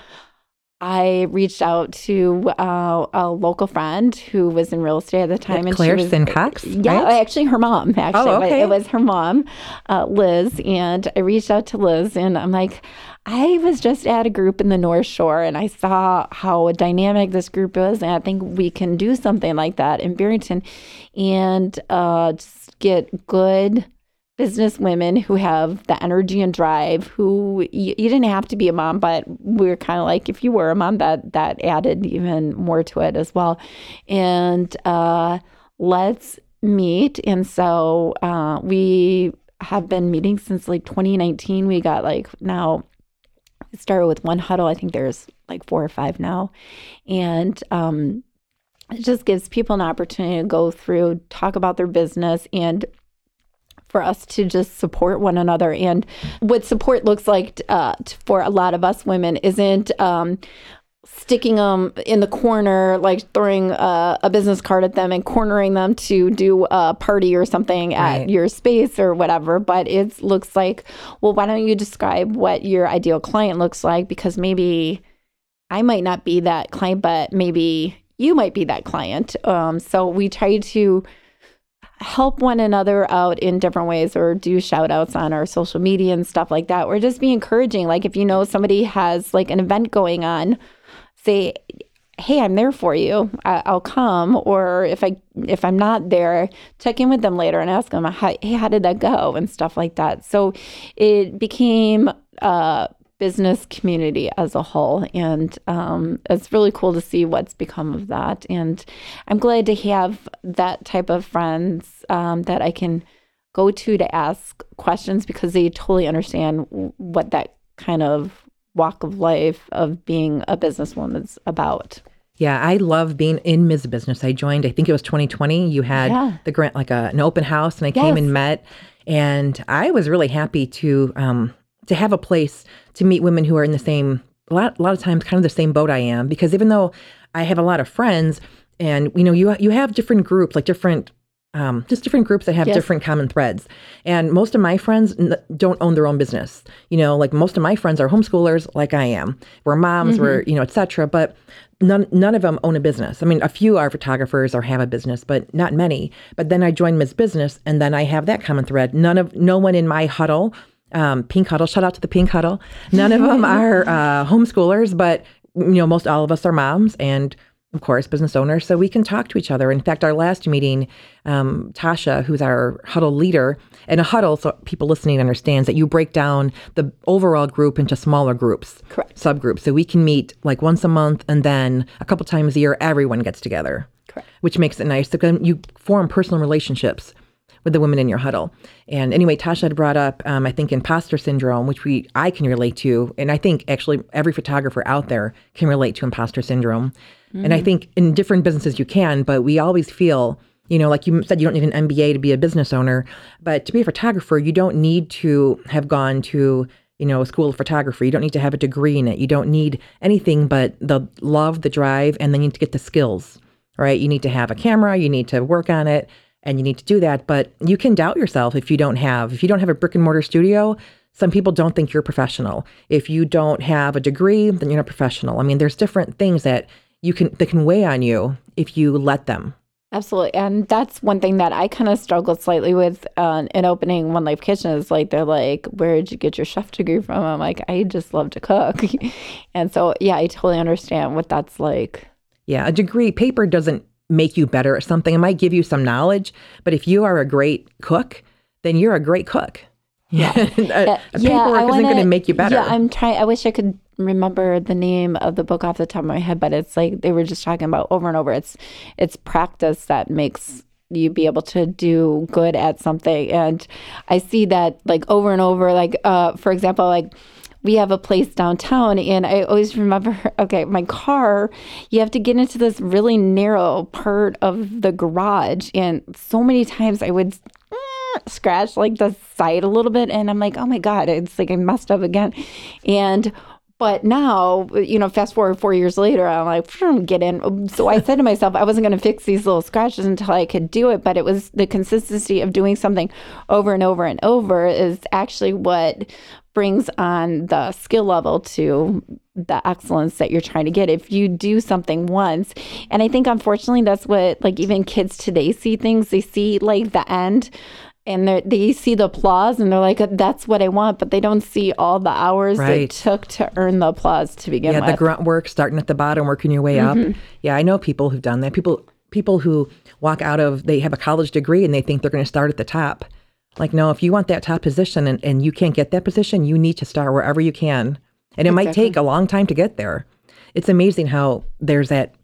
I reached out to uh, a local friend who was in real estate at the time, and Claire was, Cox. Yeah, right? actually, her mom. Actually, oh, okay. it was her mom, uh, Liz, and I reached out to Liz, and I'm like, I was just at a group in the North Shore, and I saw how dynamic this group was, and I think we can do something like that in Barrington, and uh, just get good business women who have the energy and drive who you, you didn't have to be a mom but we are kind of like if you were a mom that that added even more to it as well. And uh, let's meet. And so uh, we have been meeting since like 2019 we got like now started with one huddle. I think there's like four or five now. And um, it just gives people an opportunity to go through talk about their business and for us to just support one another. And what support looks like uh, for a lot of us women isn't um, sticking them in the corner, like throwing uh, a business card at them and cornering them to do a party or something at Right. your space or whatever. But it looks like, well, why don't you describe what your ideal client looks like? Because maybe I might not be that client, but maybe you might be that client. Um, so we try to help one another out in different ways or do shout outs on our social media and stuff like that or just be encouraging. Like if you know somebody has like an event going on say hey i'm there for you. I- i'll come or if i if i'm not there check in with them later and ask them how, hey how did that go? and stuff like that. So it became a business community as a whole and um, it's really cool to see what's become of that and i'm glad to have that type of friends um, that i can go to to ask questions because they totally understand what that kind of walk of life of being a businesswoman's about Yeah, I love being in Ms. Business. I joined, I think it was 2020. You had Yeah. the grant, like a, an open house, and I came and met. And I was really happy to um, to have a place to meet women who are in the same, a lot, a lot of times, kind of the same boat I am. Because even though I have a lot of friends, and you know, you you have different groups, like different. Um, just different groups that have Yes. different common threads. And most of my friends n- don't own their own business. You know, like most of my friends are homeschoolers, like I am. We're moms, we're you know, etc. But none none of them own a business. I mean, a few are photographers or have a business, but not many. But then I joined Ms. Business, and then I have that common thread. None of no one in my huddle, um, pink huddle. Shout out to the pink huddle. None of them (laughs) are uh, homeschoolers, but you know, most all of us are moms and. Of course, business owners, so we can talk to each other. In fact, our last meeting, um, Tasha, who's our huddle leader, and a huddle, so people listening understands that you break down the overall group into smaller groups Correct. subgroups. So we can meet like once a month and then a couple times a year, everyone gets together. Correct. Which makes it nice. So you form personal relationships with the women in your huddle. And anyway, Tasha had brought up, um, I think, imposter syndrome, which we I can relate to, and I think actually every photographer out there can relate to imposter syndrome. And I think in different businesses you can, but we always feel, you know, like you said, you don't need an MBA to be a business owner, but to be a photographer, you don't need to have gone to you know, a school of photography. You don't need to have a degree in it. You don't need anything but the love, the drive, and then you need to get the skills, right? You need to have a camera, you need to work on it, and you need to do that. But you can doubt yourself if you don't have, if you don't have a brick and mortar studio, some people don't think you're professional. If you don't have a degree, then you're not professional. I mean, there's different things that you can that can weigh on you if you let them. Absolutely. And that's one thing that I kind of struggled slightly with uh, in opening One Life Kitchen is like, they're like, where did you get your chef degree from? I'm like, I just love to cook. (laughs) and so, yeah, I totally understand what that's like. Yeah, a degree paper doesn't make you better at something. It might give you some knowledge, but if you are a great cook, then you're a great cook. Yeah, a, (laughs) a Yeah, paperwork I isn't going to wanna- make you better. Yeah, I'm trying. I wish I could remember the name of the book off the top of my head, but it's like they were just talking about over and over. It's it's practice that makes you be able to do good at something, and I see that like over and over. Like uh, for example, like we have a place downtown and I always remember (laughs) okay my car you have to get into this really narrow part of the garage and so many times I would eh, scratch like the side a little bit and I'm like oh my god it's like I messed up again and but now, you know, fast forward four years later, I'm like, get in. So I said to myself, I wasn't going to fix these little scratches until I could do it. But it was the consistency of doing something over and over and over is actually what brings on the skill level to the excellence that you're trying to get if you do something once and i think unfortunately that's what like even kids today see things they see like the end and they they see the applause and they're like uh, that's what i want but they don't see all the hours Right. it took to earn the applause to begin Yeah, with the grunt work, starting at the bottom, working your way up. Mm-hmm. Yeah, I know people who've done that. People people who walk out of they have a college degree and they think they're going to start at the top. Like, no, if you want that top position and, and you can't get that position, you need to start wherever you can. And it might take a long time to get there. It's amazing how there's that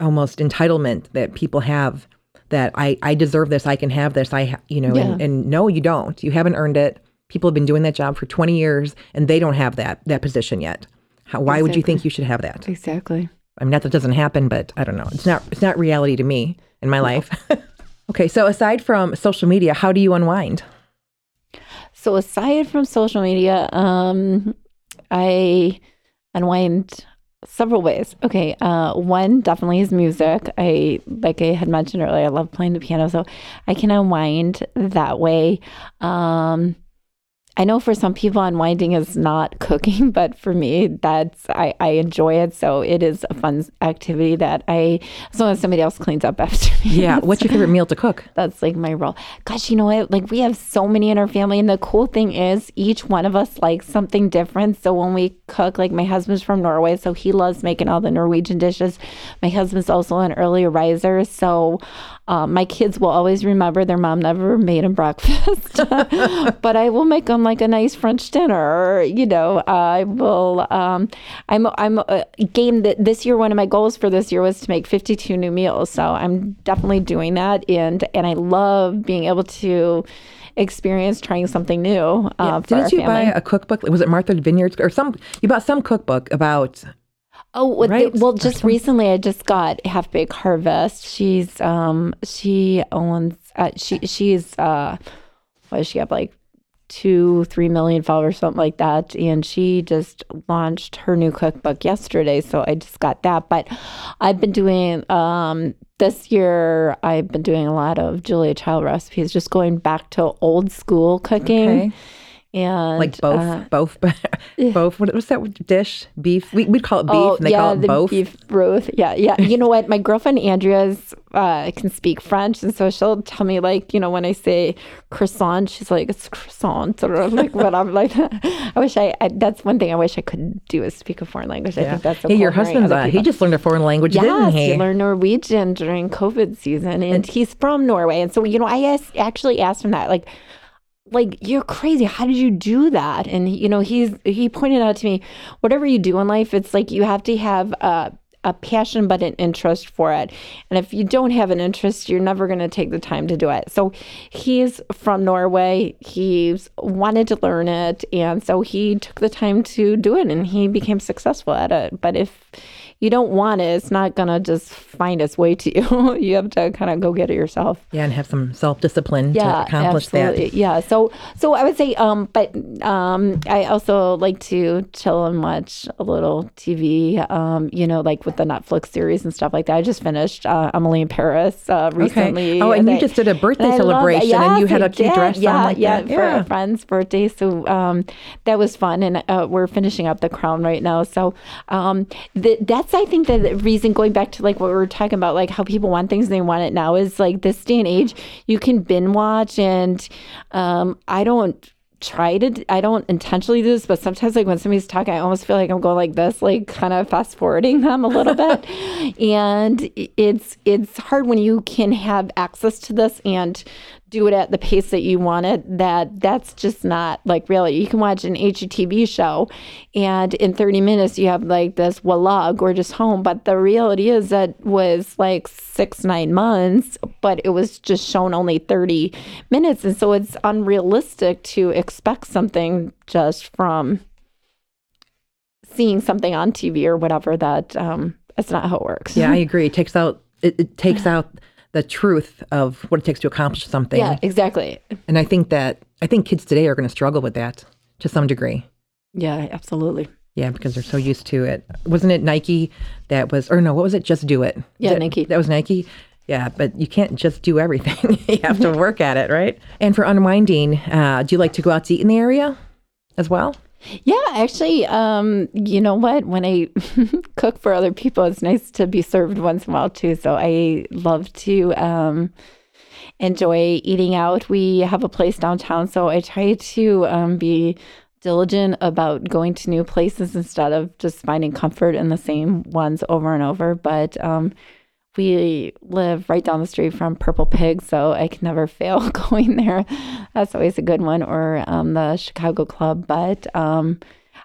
almost entitlement that people have that I, I deserve this, I can have this, I, ha- you know, and, Yeah. and no, you don't. You haven't earned it. People have been doing that job for 20 years and they don't have that, that position yet. How, why would you think you should have that? exactly I mean, not that doesn't happen, but I don't know. It's not it's not reality to me in my life. (laughs) okay, so aside from social media, how do you unwind? So aside from social media, um, I unwind several ways. Okay, uh, one definitely is music. I like I had mentioned earlier, I love playing the piano, so I can unwind that way. Um, I know for some people unwinding is not (laughs) cooking, but for me, that's I, I enjoy it. So it is a fun activity that I as long as somebody else cleans up (laughs) after me. Yeah, what's your favorite meal to cook? (laughs) That's like my role. Gosh, you know what? Like we have so many in our family, and the cool thing is each one of us likes something different. So when we cook, like my husband's from Norway, so he loves making all the Norwegian dishes. My husband's also an early riser, so um, my kids will always remember their mom never made them breakfast, (laughs) but I will make them like a nice French dinner. Or, you know, I will. Um, I'm I'm uh, game that this year. One of my goals for this year was to make 52 new meals. So I'm definitely doing that, and and I love being able to experience trying something new. Uh, for Didn't you family. buy a cookbook? Was it Martha Vineyards or some? You bought some cookbook about. Oh, well, Right? well, just recently I just got Half Baked Harvest. She's um she owns uh, she she's uh what does she have like two three million followers something like that and she just launched her new cookbook yesterday so i just got that but i've been doing um this year i've been doing a lot of julia child recipes just going back to old school cooking Okay. And Like both, uh, both, (laughs) both. What was that dish? Beef. We, we'd call it beef, Oh, and they yeah, call it the both. beef broth. Yeah, yeah. You know what? My girlfriend Andrea's uh, can speak French, and so she'll tell me like, you know, when I say croissant, she's like, it's croissant, or like whatever. Like, (laughs) I wish I, I. That's one thing I wish I could do is speak a foreign language. I Yeah. think that's so hey, cool your husband's uh, he just learned a foreign language, didn't he? he learned Norwegian during COVID season, and he's from Norway. And so, you know, I asked, actually asked him that, like, like you're crazy. How did you do that? And you know, he's he pointed out to me, whatever you do in life, it's like you have to have a a passion but an interest for it. And if you don't have an interest, you're never going to take the time to do it. So he's from Norway. He's wanted to learn it, and so he took the time to do it, and he became successful at it. But if you don't want it, it's not going to just find its way to you. (laughs) you have to kind of go get it yourself Yeah, and have some self discipline to accomplish absolutely. that. Yeah. So so I would say, um, but um, I also like to chill and watch a little TV. Um, you know, like with the Netflix series and stuff like that. I just finished uh, Emily in Paris uh, recently. Oh, and you I- just did a birthday and celebration, and you had a cute did. dress yeah, on like yeah, that. for a friend's birthday. So um, that was fun, and uh, we're finishing up The Crown right now. So um, th- that's I think the- the reason going back to like what we were talking about, like how people want things and they want it now is like this day and age, you can binge watch, and um, I don't try to i don't intentionally do this but sometimes like when somebody's talking i almost feel like i'm going like this like kind of fast forwarding them a little bit. (laughs) And it's it's hard when you can have access to this and do it at the pace that you want it that that's just not like really you can watch an HGTV show and in 30 minutes you have like this voila gorgeous home but the reality is that was like six nine months but it was just shown only 30 minutes and so it's unrealistic to expect something just from seeing something on TV or whatever that um that's not how it works Yeah, I (laughs) agree. It takes out it, it takes out the truth of what it takes to accomplish something. yeah exactly And I think that I think kids today are going to struggle with that to some degree. yeah absolutely Yeah, because they're so used to it. Wasn't it Nike that was, or no, what was it? Just do it. Yeah, it- Nike. That was Nike. Yeah, but you can't just do everything. (laughs) you have to (laughs) work at it, right? And for unwinding, uh, do you like to go out to eat in the area as well? Yeah, actually, um, you know what? When I (laughs) cook for other people, it's nice to be served once in a while too. So I love to um, enjoy eating out. We have a place downtown, so I try to um, be diligent about going to new places instead of just finding comfort in the same ones over and over. But um, we live right down the street from Purple Pig, so I can never fail (laughs) going there. That's always a good one, or um, the Chicago Club. But um,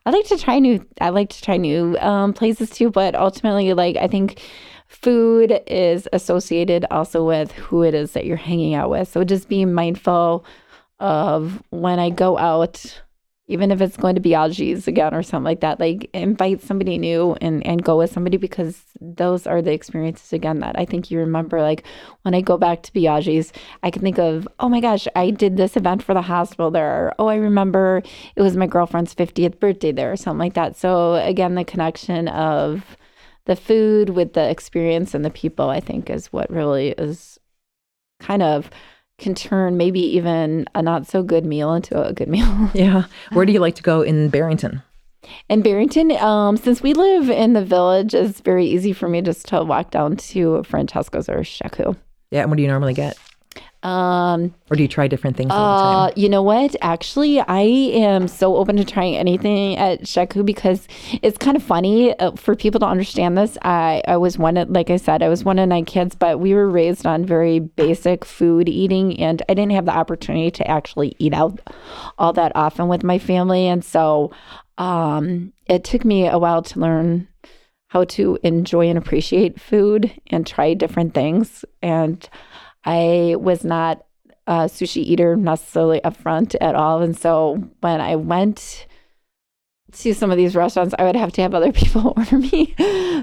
I like to try new. I like to try new um, places too. But ultimately, like I think food is associated also with who it is that you're hanging out with. So just being mindful of when I go out even if it's going to be Biaggi's again or something like that, like invite somebody new and, and go with somebody because those are the experiences again that I think you remember. Like when I go back to Biaggi's, I can think of, oh my gosh, I did this event for the hospital there. oh, I remember it was my girlfriend's 50th birthday there or something like that. So again, the connection of the food with the experience and the people, I think is what really is kind of can turn maybe even a not so good meal into a good meal. (laughs) yeah. Where do you like to go in Barrington? In Barrington, um, since we live in the village, it's very easy for me just to walk down to Francesco's or Coup. Yeah. And what do you normally get? Um, or do you try different things all the time? Uh, you know what? Actually, I am so open to trying anything at Coup because it's kind of funny uh, for people to understand this. I, I was one of, like I said, I was one of nine kids, but we were raised on very basic food eating, and I didn't have the opportunity to actually eat out all that often with my family. And so um, it took me a while to learn how to enjoy and appreciate food and try different things. And I was not a sushi eater necessarily upfront at all. And so when I went to some of these restaurants, I would have to have other (laughs) people (laughs) order me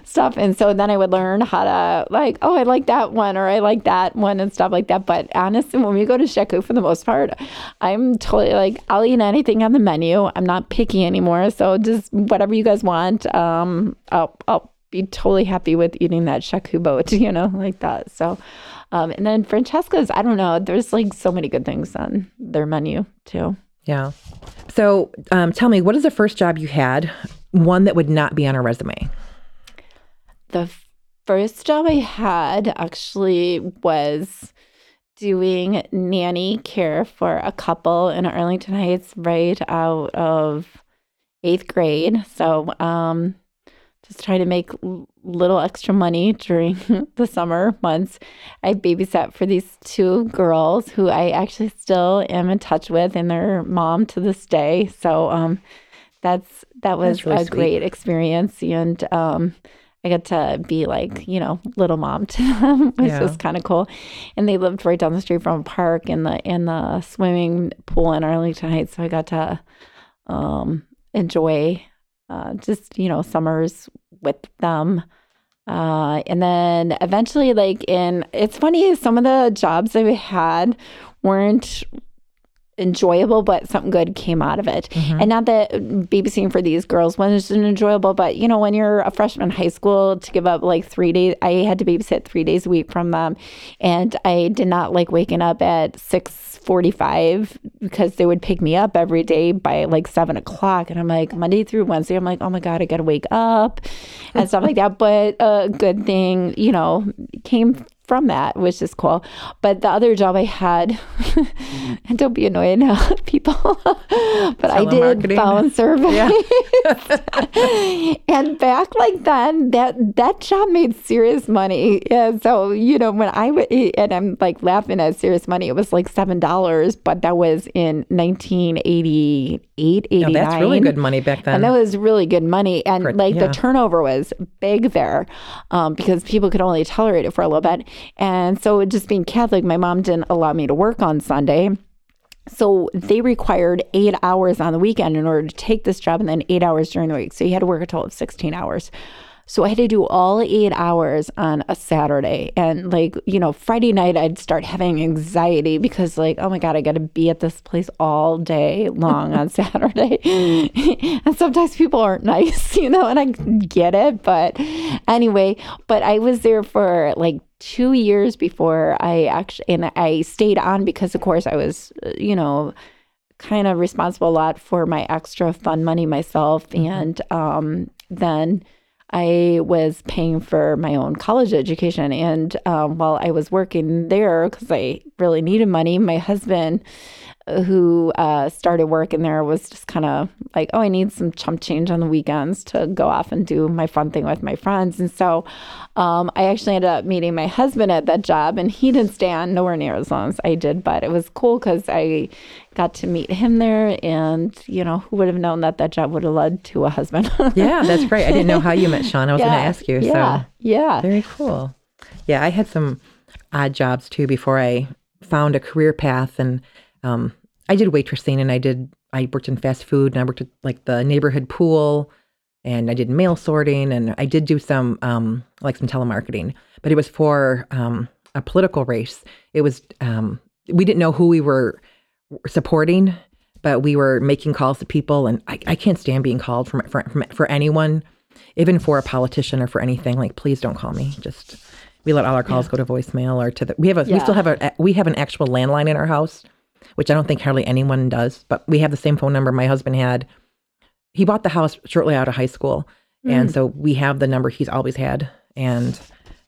stuff. And so then I would learn how to like, oh, I like that one or I like that one and stuff like that. But honestly, when we go to Coup for the most part, I'm totally like, I'll eat anything on the menu. I'm not picky anymore. So just whatever you guys want, um, I'll, I'll be totally happy with eating that boat, (laughs) you know, like that. So um, and then Francesca's, I don't know, there's like so many good things on their menu too. Yeah. So um, tell me, what is the first job you had? One that would not be on a resume? The first job I had actually was doing nanny care for a couple in Arlington Heights right out of eighth grade. So, um, just trying to make little extra money during (laughs) the summer months. I babysat for these two girls who I actually still am in touch with and their mom to this day. So um, that's that was that's really a sweet. great experience and um, I got to be like, you know, little mom to them, (laughs) which yeah. was kind of cool. And they lived right down the street from a park in the in the swimming pool in Arlington Heights. So I got to um, enjoy uh, just you know summers with them. Uh, and then eventually like in it's funny some of the jobs i had weren't enjoyable, but something good came out of it. Mm-hmm. And not that babysitting for these girls wasn't enjoyable, but you know, when you're a freshman in high school to give up like three days, I had to babysit three days a week from them. And I did not like waking up at 645 because they would pick me up every day by like seven o'clock. And I'm like, Monday through Wednesday, I'm like, oh my God, I got to wake up and stuff like that. But a good thing, you know, came from that, which is cool. But the other job I had, (laughs) and don't be annoyed, now, (laughs) people, but I did phone (laughs) surveys. Yeah. and back like then, that that job made serious money. Yeah, so you know when I would, and I'm like laughing at serious money. It was like seven dollars, but that was in 1988, 89. that's really good money back then. And that was really good money, and For, like yeah. the turnover was big there, um, because people could only tolerate it for a little bit. And so, just being Catholic, my mom didn't allow me to work on Sunday. So they required eight hours on the weekend in order to take this job and then eight hours during the week. So you had to work a total of 16 hours. So I had to do all eight hours on a Saturday. And like, you know, Friday night, I'd start having anxiety because, like, oh my God, I got to be at this place all day long on (laughs) Saturday. (laughs) and sometimes people aren't (laughs) nice, you know, and I get it. But anyway, but I was there for like two years before I actually, and I stayed on because, of course, I was, you know, kind of responsible a lot for my extra fun money myself. And um, then I was paying for my own college education. And um, while I was working there, because I really needed money, my husband who uh, started working there was just kind of like, oh, I need some chump change on the weekends to go off and do my fun thing with my friends. And so um, I actually ended up meeting my husband at that job, and he didn't stay on nowhere near as long as I did, but it was cool because I got to meet him there. And, you know, who would have known that that job would have led to a husband? (laughs) yeah, that's great. I didn't know how you met Sean. I was yeah, going to ask you. Yeah. So yeah. very cool. Yeah, I had some odd jobs too before I found a career path and um, I did waitressing and I did I worked in fast food and I worked at like the neighborhood pool and I did mail sorting and I did do some um, like some telemarketing, but it was for um, a political race. It was um, we didn't know who we were supporting, but we were making calls to people and I, I can't stand being called from, for, for for anyone, even for a politician or for anything. Like please don't call me. Just we let all our calls go to voicemail or to the we have a we still have a we have an actual landline in our house which I don't think hardly anyone does, but we have the same phone number my husband had. He bought the house shortly out of high school. Mm. And so we have the number he's always had. And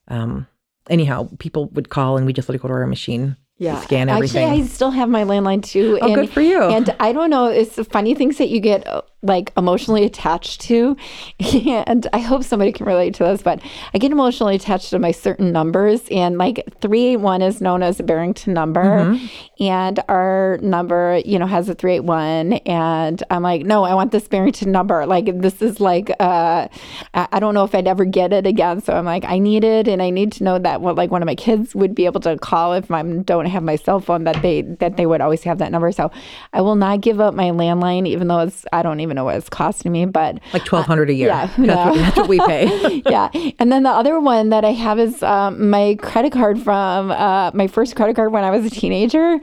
um, anyhow, people would call and we just let it go to our machine, Yeah. scan everything. Actually, I still have my landline too. oh, good for you. And I don't know, it's the funny things that you get like emotionally attached to. (laughs) And I hope somebody can relate to this, but I get emotionally attached to my certain numbers. And like 381 is known as a Barrington number. Mm-hmm. And our number, you know, has a 381. And I'm like, no, I want this Barrington number. Like, this is like, uh, I I don't know if I'd ever get it again. So I'm like, I need it. And I need to know that what, like, one of my kids would be able to call if I don't have my cell phone, that they, that they would always have that number. So I will not give up my landline, even though it's, I don't even know what it's costing me, but like 1200 a year. yeah, that's, what, that's what we pay. (laughs) (laughs) yeah. And then the other one that I have is um, my credit card from uh, my first credit card when I was a teenager.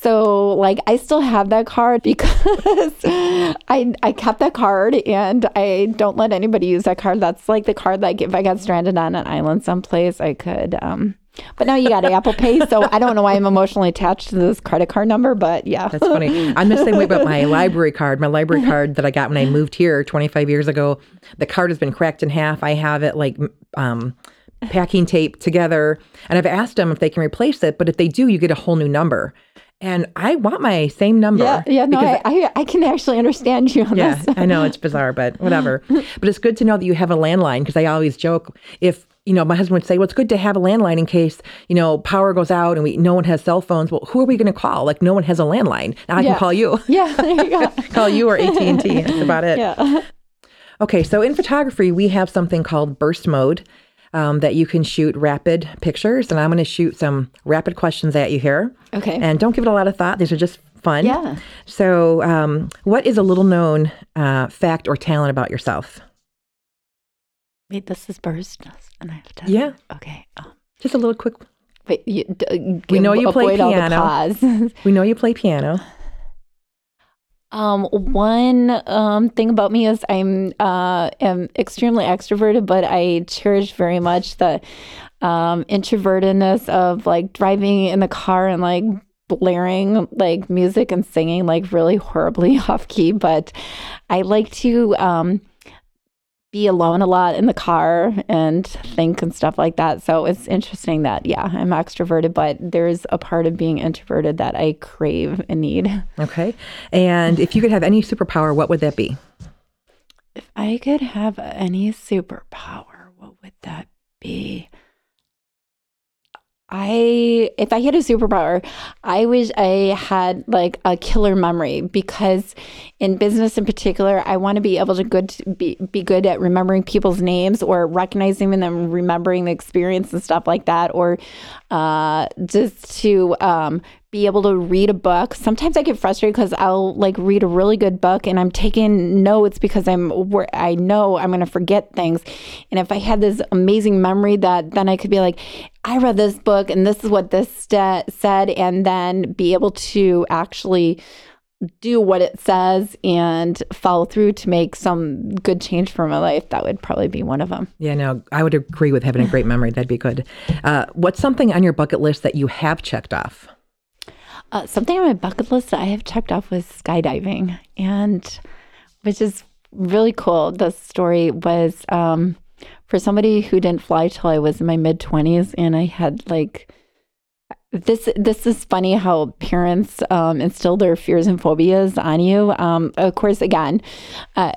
So like I still have that card (laughs) because I I kept that card and I don't let anybody use that card. That's like the card like if I got stranded on an island someplace, I could. Um, but now you got Apple Pay, so I don't know why I'm emotionally attached to this credit card number. But yeah, That's funny. I'm the same way about my library card. My library card that I got when I moved here 25 years ago, the card has been cracked in half. I have it like um, packing tape together. And I've asked them if they can replace it, but if they do, you get a whole new number. And I want my same number. yeah, yeah. No, I, I I can actually understand you on yeah, this. I know it's bizarre, but whatever. (laughs) But it's good to know that you have a landline because I always joke if you know my husband would say, "Well, it's good to have a landline in case you know power goes out and we no one has cell phones." Well, who are we going to call? Like no one has a landline. Now I Yeah. can call you, (laughs) Yeah, there you (laughs) call you or AT and T. That's (laughs) about it. Yeah. Okay, so in photography, we have something called burst mode um, that you can shoot rapid pictures, and I'm going to shoot some rapid questions at you here. Okay. And don't give it a lot of thought; these are just fun. Yeah. So, um, what is a little known uh, fact or talent about yourself? Wait, this is burst, and I have to. Yeah. Okay. Um, Just a little quick. wait, you, d- We know you play avoid all the piano. (laughs) We know you play piano. um, one um thing about me is I'm uh am extremely extroverted, but I cherish very much the um introvertedness of like driving in the car and like blaring like music and singing like really horribly (laughs) off key. But I like to um be alone a lot in the car and think and stuff like that. So it's interesting that, yeah, I'm extroverted, but there's a part of being introverted that I crave and need. Okay. And if you could have any superpower, what would that be? If I could have any superpower, what would that be? I if I had a superpower, I wish I had like a killer memory because in business in particular, I want to be able to good to be be good at remembering people's names or recognizing them remembering the experience and stuff like that, or uh, just to um, be able to read a book. Sometimes I get frustrated because I'll like read a really good book and I'm taking notes because I'm where I know I'm going to forget things. And if I had this amazing memory that then I could be like, I read this book and this is what this sta said, and then be able to actually do what it says and follow through to make some good change for my life. That would probably be one of them. Yeah, no, I would agree with having a great memory. That'd be good. Uh, what's something on your bucket list that you have checked off? Uh, something on my bucket list that I have checked off was skydiving, and which is really cool. The story was um, for somebody who didn't fly till I was in my mid twenties, and I had like this this is funny how parents um, instill their fears and phobias on you. Um, of course, again, uh,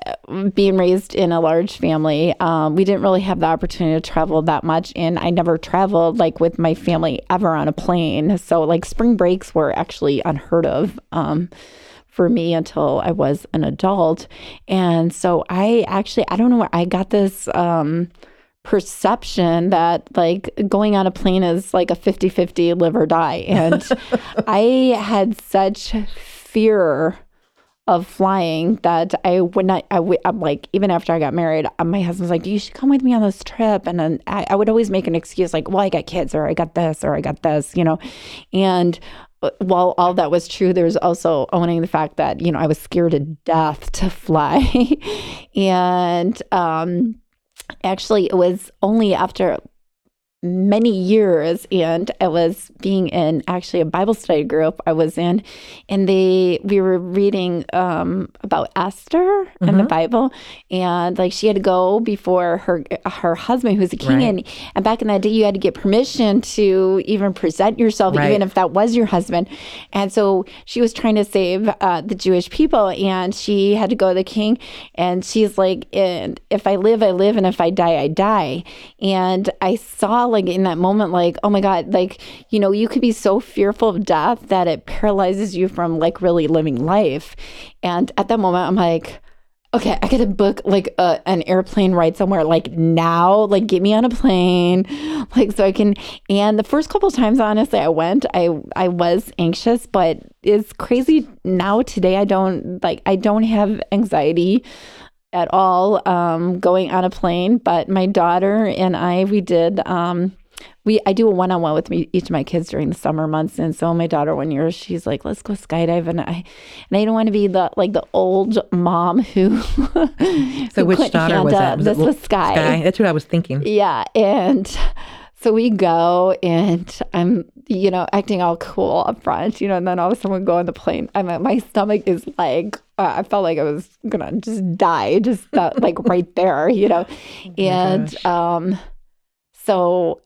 being raised in a large family, um, we didn't really have the opportunity to travel that much, and I never traveled like with my family ever on a plane. So like spring breaks were actually unheard of um, for me until I was an adult, and so I actually I don't know where I got this. Um, perception that like going on a plane is like a 50-50 live or die. And (laughs) i had such fear of flying that i would not I would i'm like even after i got married uh, my husband's like you should come with me on this trip. And then I, I would always make an excuse like well i got kids or i got this or i got this you know? And uh, while all that was true, there was also owning the fact that, you know, I was scared to death to fly. (laughs) and um, actually it was only after many years and I was being in actually a Bible study group I was in and they we were reading um, about Esther mm-hmm. in the Bible and like she had to go before her her husband who's a king right. and, and back in that day you had to get permission to even present yourself right. even if that was your husband and so she was trying to save uh, the Jewish people and she had to go to the king and she's like and if I live I live and if I die I die and I saw like in that moment, like, oh my God, like, you know, you could be so fearful of death that it paralyzes you from like really living life. And at that moment, I'm like, okay, I gotta book like a, an airplane ride somewhere like now, like get me on a plane, (laughs) like so I can. And the first couple times, honestly, I went, I I was anxious, but it's crazy now. Today, I don't like I don't have anxiety at all um, going on a plane, but my daughter and I, we did. Um, we I do a one on one with me, each of my kids during the summer months, and so my daughter one year she's like, "Let's go skydive," and I and I don't want to be the like the old mom who. so who which daughter was that? Was this was Sky. Sky. That's what I was thinking. Yeah, and so we go, and I'm you know acting all cool up front, you know, and then all of a sudden we go on the plane. I'm my stomach is like uh, I felt like I was gonna just die, just that, like right there, you know, (laughs) oh and um, so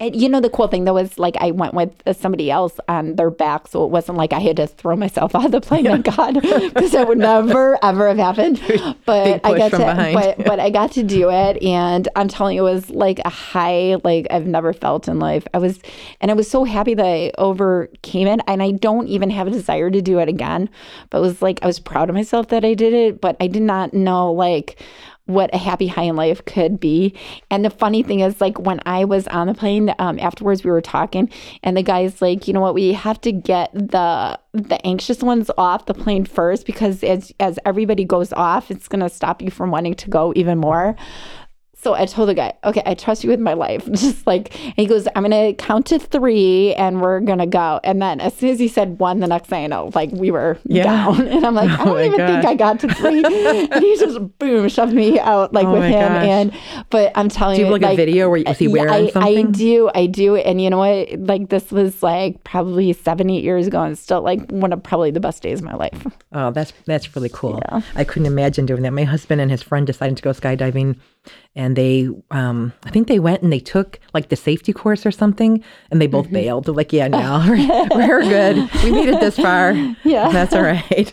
and you know the cool thing though was like I went with uh, somebody else on their back, so it wasn't like I had to throw myself (laughs) out of the plane. Thank God, because that would (laughs) never ever have happened. (laughs) But I got to, but, but I got to do it, and I'm telling you, it was like a high like I've never felt in life. I was, and I was so happy that I overcame it, and I don't even have a desire to do it again. But it was like I was proud of myself that I did it, but I did not know like what a happy high in life could be. And the funny thing is, like when I was on the plane um, afterwards, we were talking, and the guy's like, you know what, we have to get the the anxious ones off the plane first because as as everybody goes off, it's gonna stop you from wanting to go even more. So I told the guy, okay, I trust you with my life. (laughs) Just like, he goes, I'm going to count to three and we're going to go. And then as soon as he said one, the next thing I know, like we were yeah. down. (laughs) And I'm like, (laughs) oh I don't oh even gosh. think I got to three. and he just, boom, shoved me out like oh with him. Gosh. And, but I'm telling you. Do you have like, like, a video where was he wearing I, something? I do. I do. And you know what? Like this was like probably seven, eight years ago and still like one of probably the best days of my life. Oh, that's, that's really cool. Yeah. I couldn't imagine doing that. My husband and his friend decided to go skydiving and they um i think they went and they took like the safety course or something and they both mm-hmm. bailed. They're like yeah no (laughs) we're, we're, good. We made it this far. Yeah. That's all right.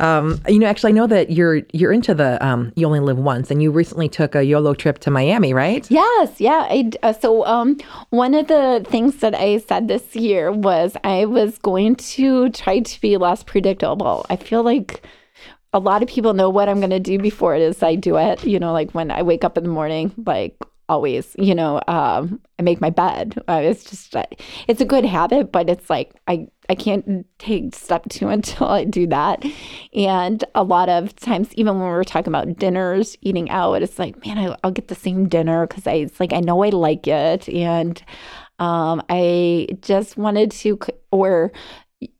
Um you know actually i know that you're you're into the um you only live once and you recently took a yolo trip to miami right? Yes. Yeah I, uh, so um one of the things that i said this year was i was going to try to be less predictable. I feel like a lot of people know what I'm going to do before it is I do it. You know, like when I wake up in the morning, like always, you know, um, I make my bed. Uh, it's just, uh, it's a good habit, but it's like I, I can't take step two (laughs) until I do that. And a lot of times, even when we're talking about dinners, eating out, it's like, man, I, will get the same dinner because I, it's like I know I like it, and um, I just wanted to, or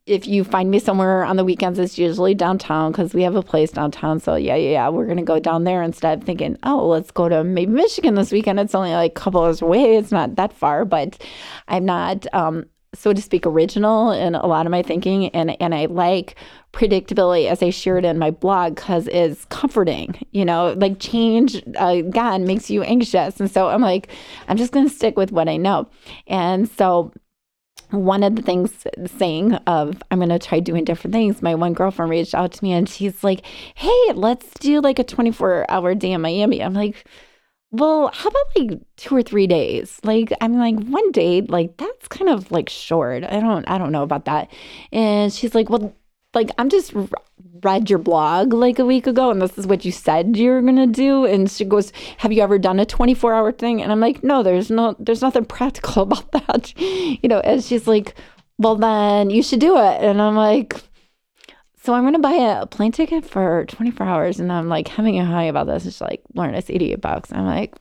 if you find me somewhere on the weekends, it's usually downtown because we have a place downtown. So yeah, yeah, yeah, we're gonna go down there instead of thinking, oh, let's go to maybe Michigan this weekend. It's only like a couple hours away. It's not that far, but I'm not. Um, so to speak, original in a lot of my thinking, and and I like predictability as I shared in my blog because it's comforting. You know, like change uh, again makes you anxious, and so I'm like, I'm just to stick with what I know, and so one of the things saying of I'm going to try doing different things. My one girlfriend reached out to me and she's like, "Hey, let's do like a 24-hour day in Miami." I'm like, "Well, how about like two or three days?" Like I'm like, "One day, like that's kind of like short. I don't I don't know about that." And she's like, "Well, like I'm just read your blog like a week ago and this is what you said you're going to do and she goes have you ever done a 24 hour thing? And i'm like no there's no there's nothing (laughs) practical about that. (laughs) You know and she's like well then you should do it. And i'm like so i'm going to buy a plane ticket for 24 hours and i'm like having a high about this. It's like learn it's 88 bucks. I'm like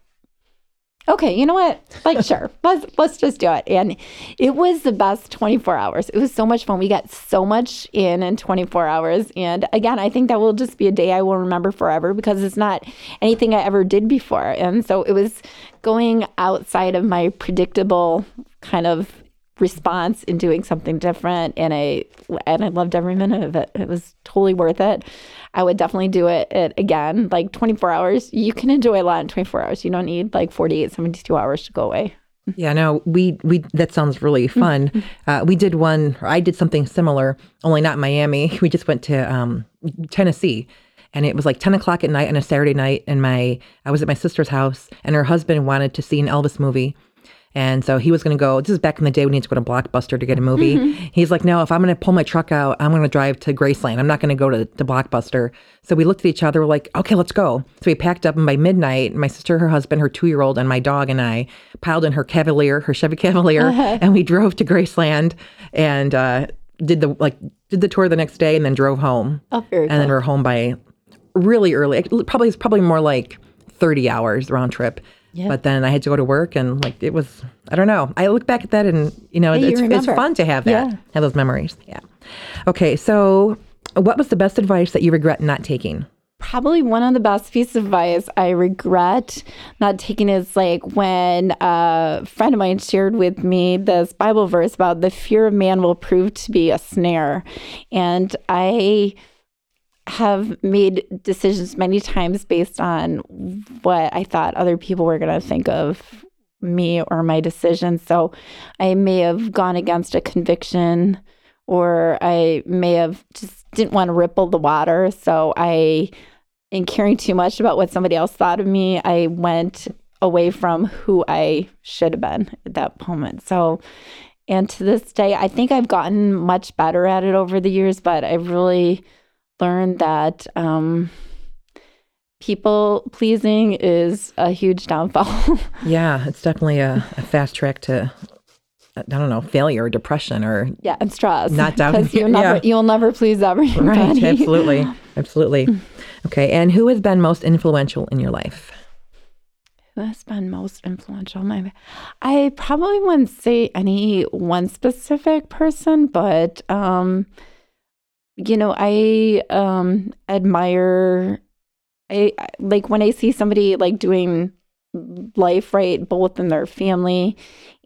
okay, you know what? Like, sure, (laughs) let's let's just do it. And it was the best 24 hours. It was so much fun. We got so much in in 24 hours. And again, I think that will just be a day I will remember forever because it's not anything I ever did before. And so it was going outside of my predictable kind of response in doing something different and I and I loved every minute of it. It was totally worth it. I would definitely do it, it again. Like 24 hours, you can enjoy a lot in 24 hours. You don't need like 48, 72 hours to go away. Yeah, no, we we that sounds really fun. Uh, we did one. I did something similar, only not in Miami. (laughs) We just went to um, Tennessee, and it was like 10 o'clock at night on a Saturday night. And my I was at my sister's house, and her husband wanted to see an Elvis movie. And so he was going to go. This is back in the day when he had to go to Blockbuster to get a movie. Mm-hmm. He's like, no, if I'm going to pull my truck out, I'm going to drive to Graceland. I'm not going to go to, to Blockbuster. So we looked at each other. We're like, okay, let's go. So we packed up, and by midnight, my sister, her husband, her two year old, and my dog and I piled in her Cavalier, her Chevy Cavalier, uh-huh. (laughs) and we drove to Graceland and uh, did the like did the tour the next day, and then drove home. Oh, very and cool. then we are home by really early. Probably it's probably more like 30 hours round trip. But then I had to go to work and like it was I don't know. I look back at that and you know it's, it's fun to have that. Yeah. Have those memories. Yeah. Okay, so what was the best advice that you regret not taking? Probably one of the best pieces of advice I regret not taking is like when a friend of mine shared with me this Bible verse about the fear of man will prove to be a snare. And I have made decisions many times based on what I thought other people were going to think of me or my decisions. So I may have gone against a conviction or I may have just didn't want to ripple the water. So I, in caring too much about what somebody else thought of me, I went away from who I should have been at that moment. So, and to this day, I think I've gotten much better at it over the years, but I really learned that um, people pleasing is a huge downfall. (laughs) yeah, it's definitely a, a, fast track to I don't know failure or depression or yeah, and stress. Not down Because you'll never yeah. you'll never please everybody. Right. Absolutely. (laughs) Absolutely. okay. And who has been most influential in your life? Who has been most influential? My, I probably wouldn't say any one specific person, but um, you know, I um admire I like when I see somebody like doing life right both in their family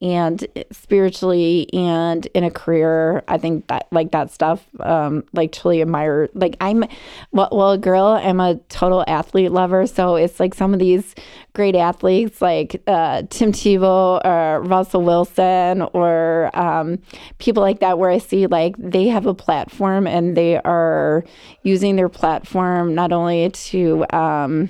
and spiritually and in a career i think that like that stuff um like truly admire like i'm well, well girl i'm a total athlete lover so it's like some of these great athletes like uh, tim tebow or russell wilson or um, people like that where i see like they have a platform and they are using their platform not only to um,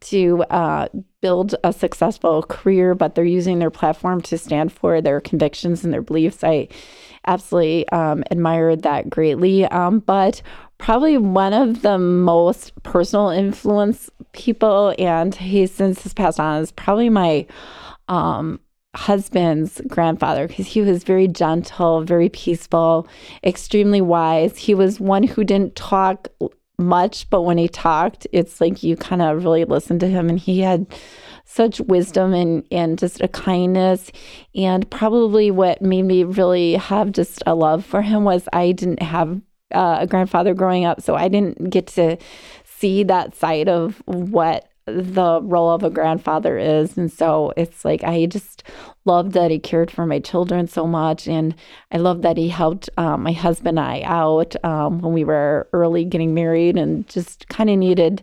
to uh, build a successful career, but they're using their platform to stand for their convictions and their beliefs. I absolutely um, admired that greatly. Um, but probably one of the most personal influence people, and he since has passed on, is probably my um, husband's grandfather because he was very gentle, very peaceful, extremely wise. He was one who didn't talk much, but when he talked, it's like you kind of really listened to him and he had such wisdom and, and just a kindness. And probably what made me really have just a love for him was I didn't have uh, a grandfather growing up, so I didn't get to see that side of what the role of a grandfather is. And so it's like I just love that he cared for my children so much. And I love that he helped um, my husband and I out um, when we were early getting married and just kind of needed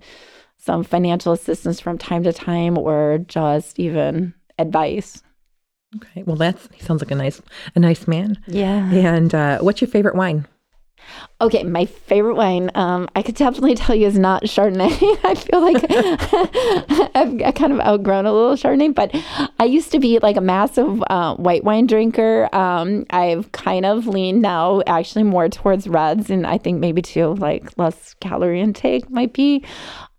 some financial assistance from time to time or just even advice. Okay. Well, that's he sounds like a nice a nice man. Yeah. And uh, what's your favorite wine? Okay, my favorite wine, um, I could definitely (laughs) tell you is not Chardonnay. (laughs) I feel like (laughs) I've, kind of outgrown a little Chardonnay, but I used to be like a massive uh, white wine drinker. Um, I've kind of leaned now actually more towards reds, and I think maybe too like less calorie intake might be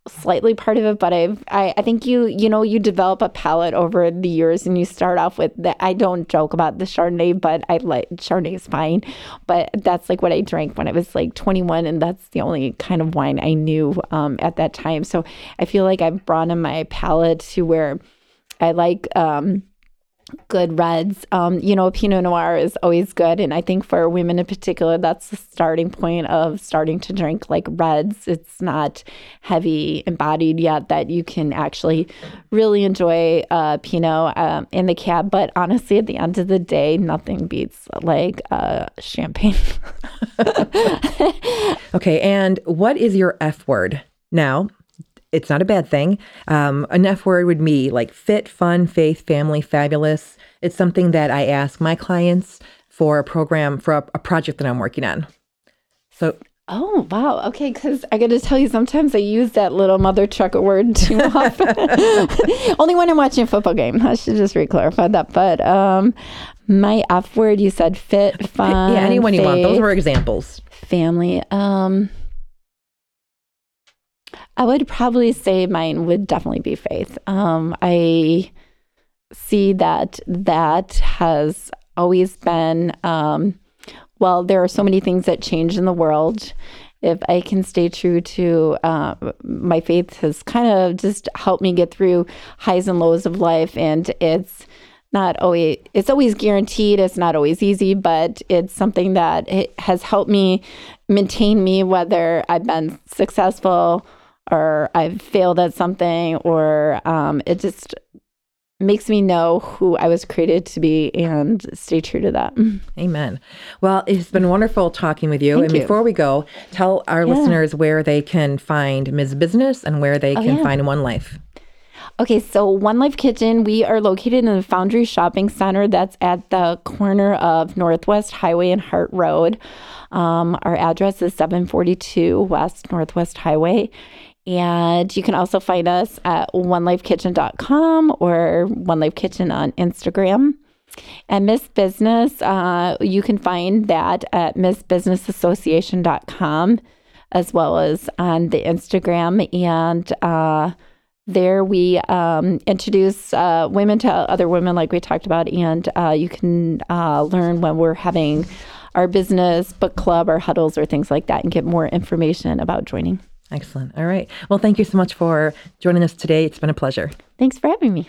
slightly part of it, but I've I, I think you you know you develop a palate over the years and you start off with that I don't joke about the Chardonnay, but I like Chardonnay is fine. But that's like what I drank when I was like 21 and that's the only kind of wine I knew um, at that time. So I feel like I've broadened my palate to where I like um, good reds. Um, you know, Pinot Noir is always good. And I think for women in particular, that's the starting point of starting to drink like reds. It's not heavy embodied yet that you can actually really enjoy uh, Pinot um, in the cab. But honestly, at the end of the day, nothing beats like uh, champagne. (laughs) okay. And what is your F word? Now, it's not a bad thing. Um, an F word would be like fit, fun, faith, family, fabulous. It's something that I ask my clients for a program, for a, a project that I'm working on. So Oh wow! Okay, because I got to tell you, sometimes I use that little mother trucker (laughs) word too often. (laughs) Only when I'm watching a football game. I should just re-clarify that. But um, my F word, you said fit, fun. Yeah, anyone faith, you want. Those were examples. Family. Um, I would probably say mine would definitely be faith. Um, I see that that has always been, um, well, there are so many things that change in the world. If I can stay true to uh, my faith, has kind of just helped me get through highs and lows of life, and it's not always it's always guaranteed it's not always easy but it's something that it has helped me maintain me whether i've been successful or I've failed at something, or um, it just makes me know who I was created to be and stay true to that. Amen. Well, it's been wonderful talking with you. Thank and you. before we go, tell our Yeah. listeners where they can find Miss Business and where they Oh, can yeah. find One Life. Okay, so One Life Kitchen, we are located in the Foundry Shopping Center that's at the corner of Northwest Highway and Hart Road. Um, our address is 742 West Northwest Highway. And you can also find us at onelifekitchen.com or One Life Kitchen on Instagram. And Miss Business, uh, you can find that at missbusinessassociation.com as well as on the Instagram. And uh, there we um, introduce uh, women to other women, like we talked about, and uh, you can uh, learn when we're having our business book club or huddles or things like that and get more information about joining. Excellent. All right. Well, thank you so much for joining us today. It's been a pleasure. Thanks for having me.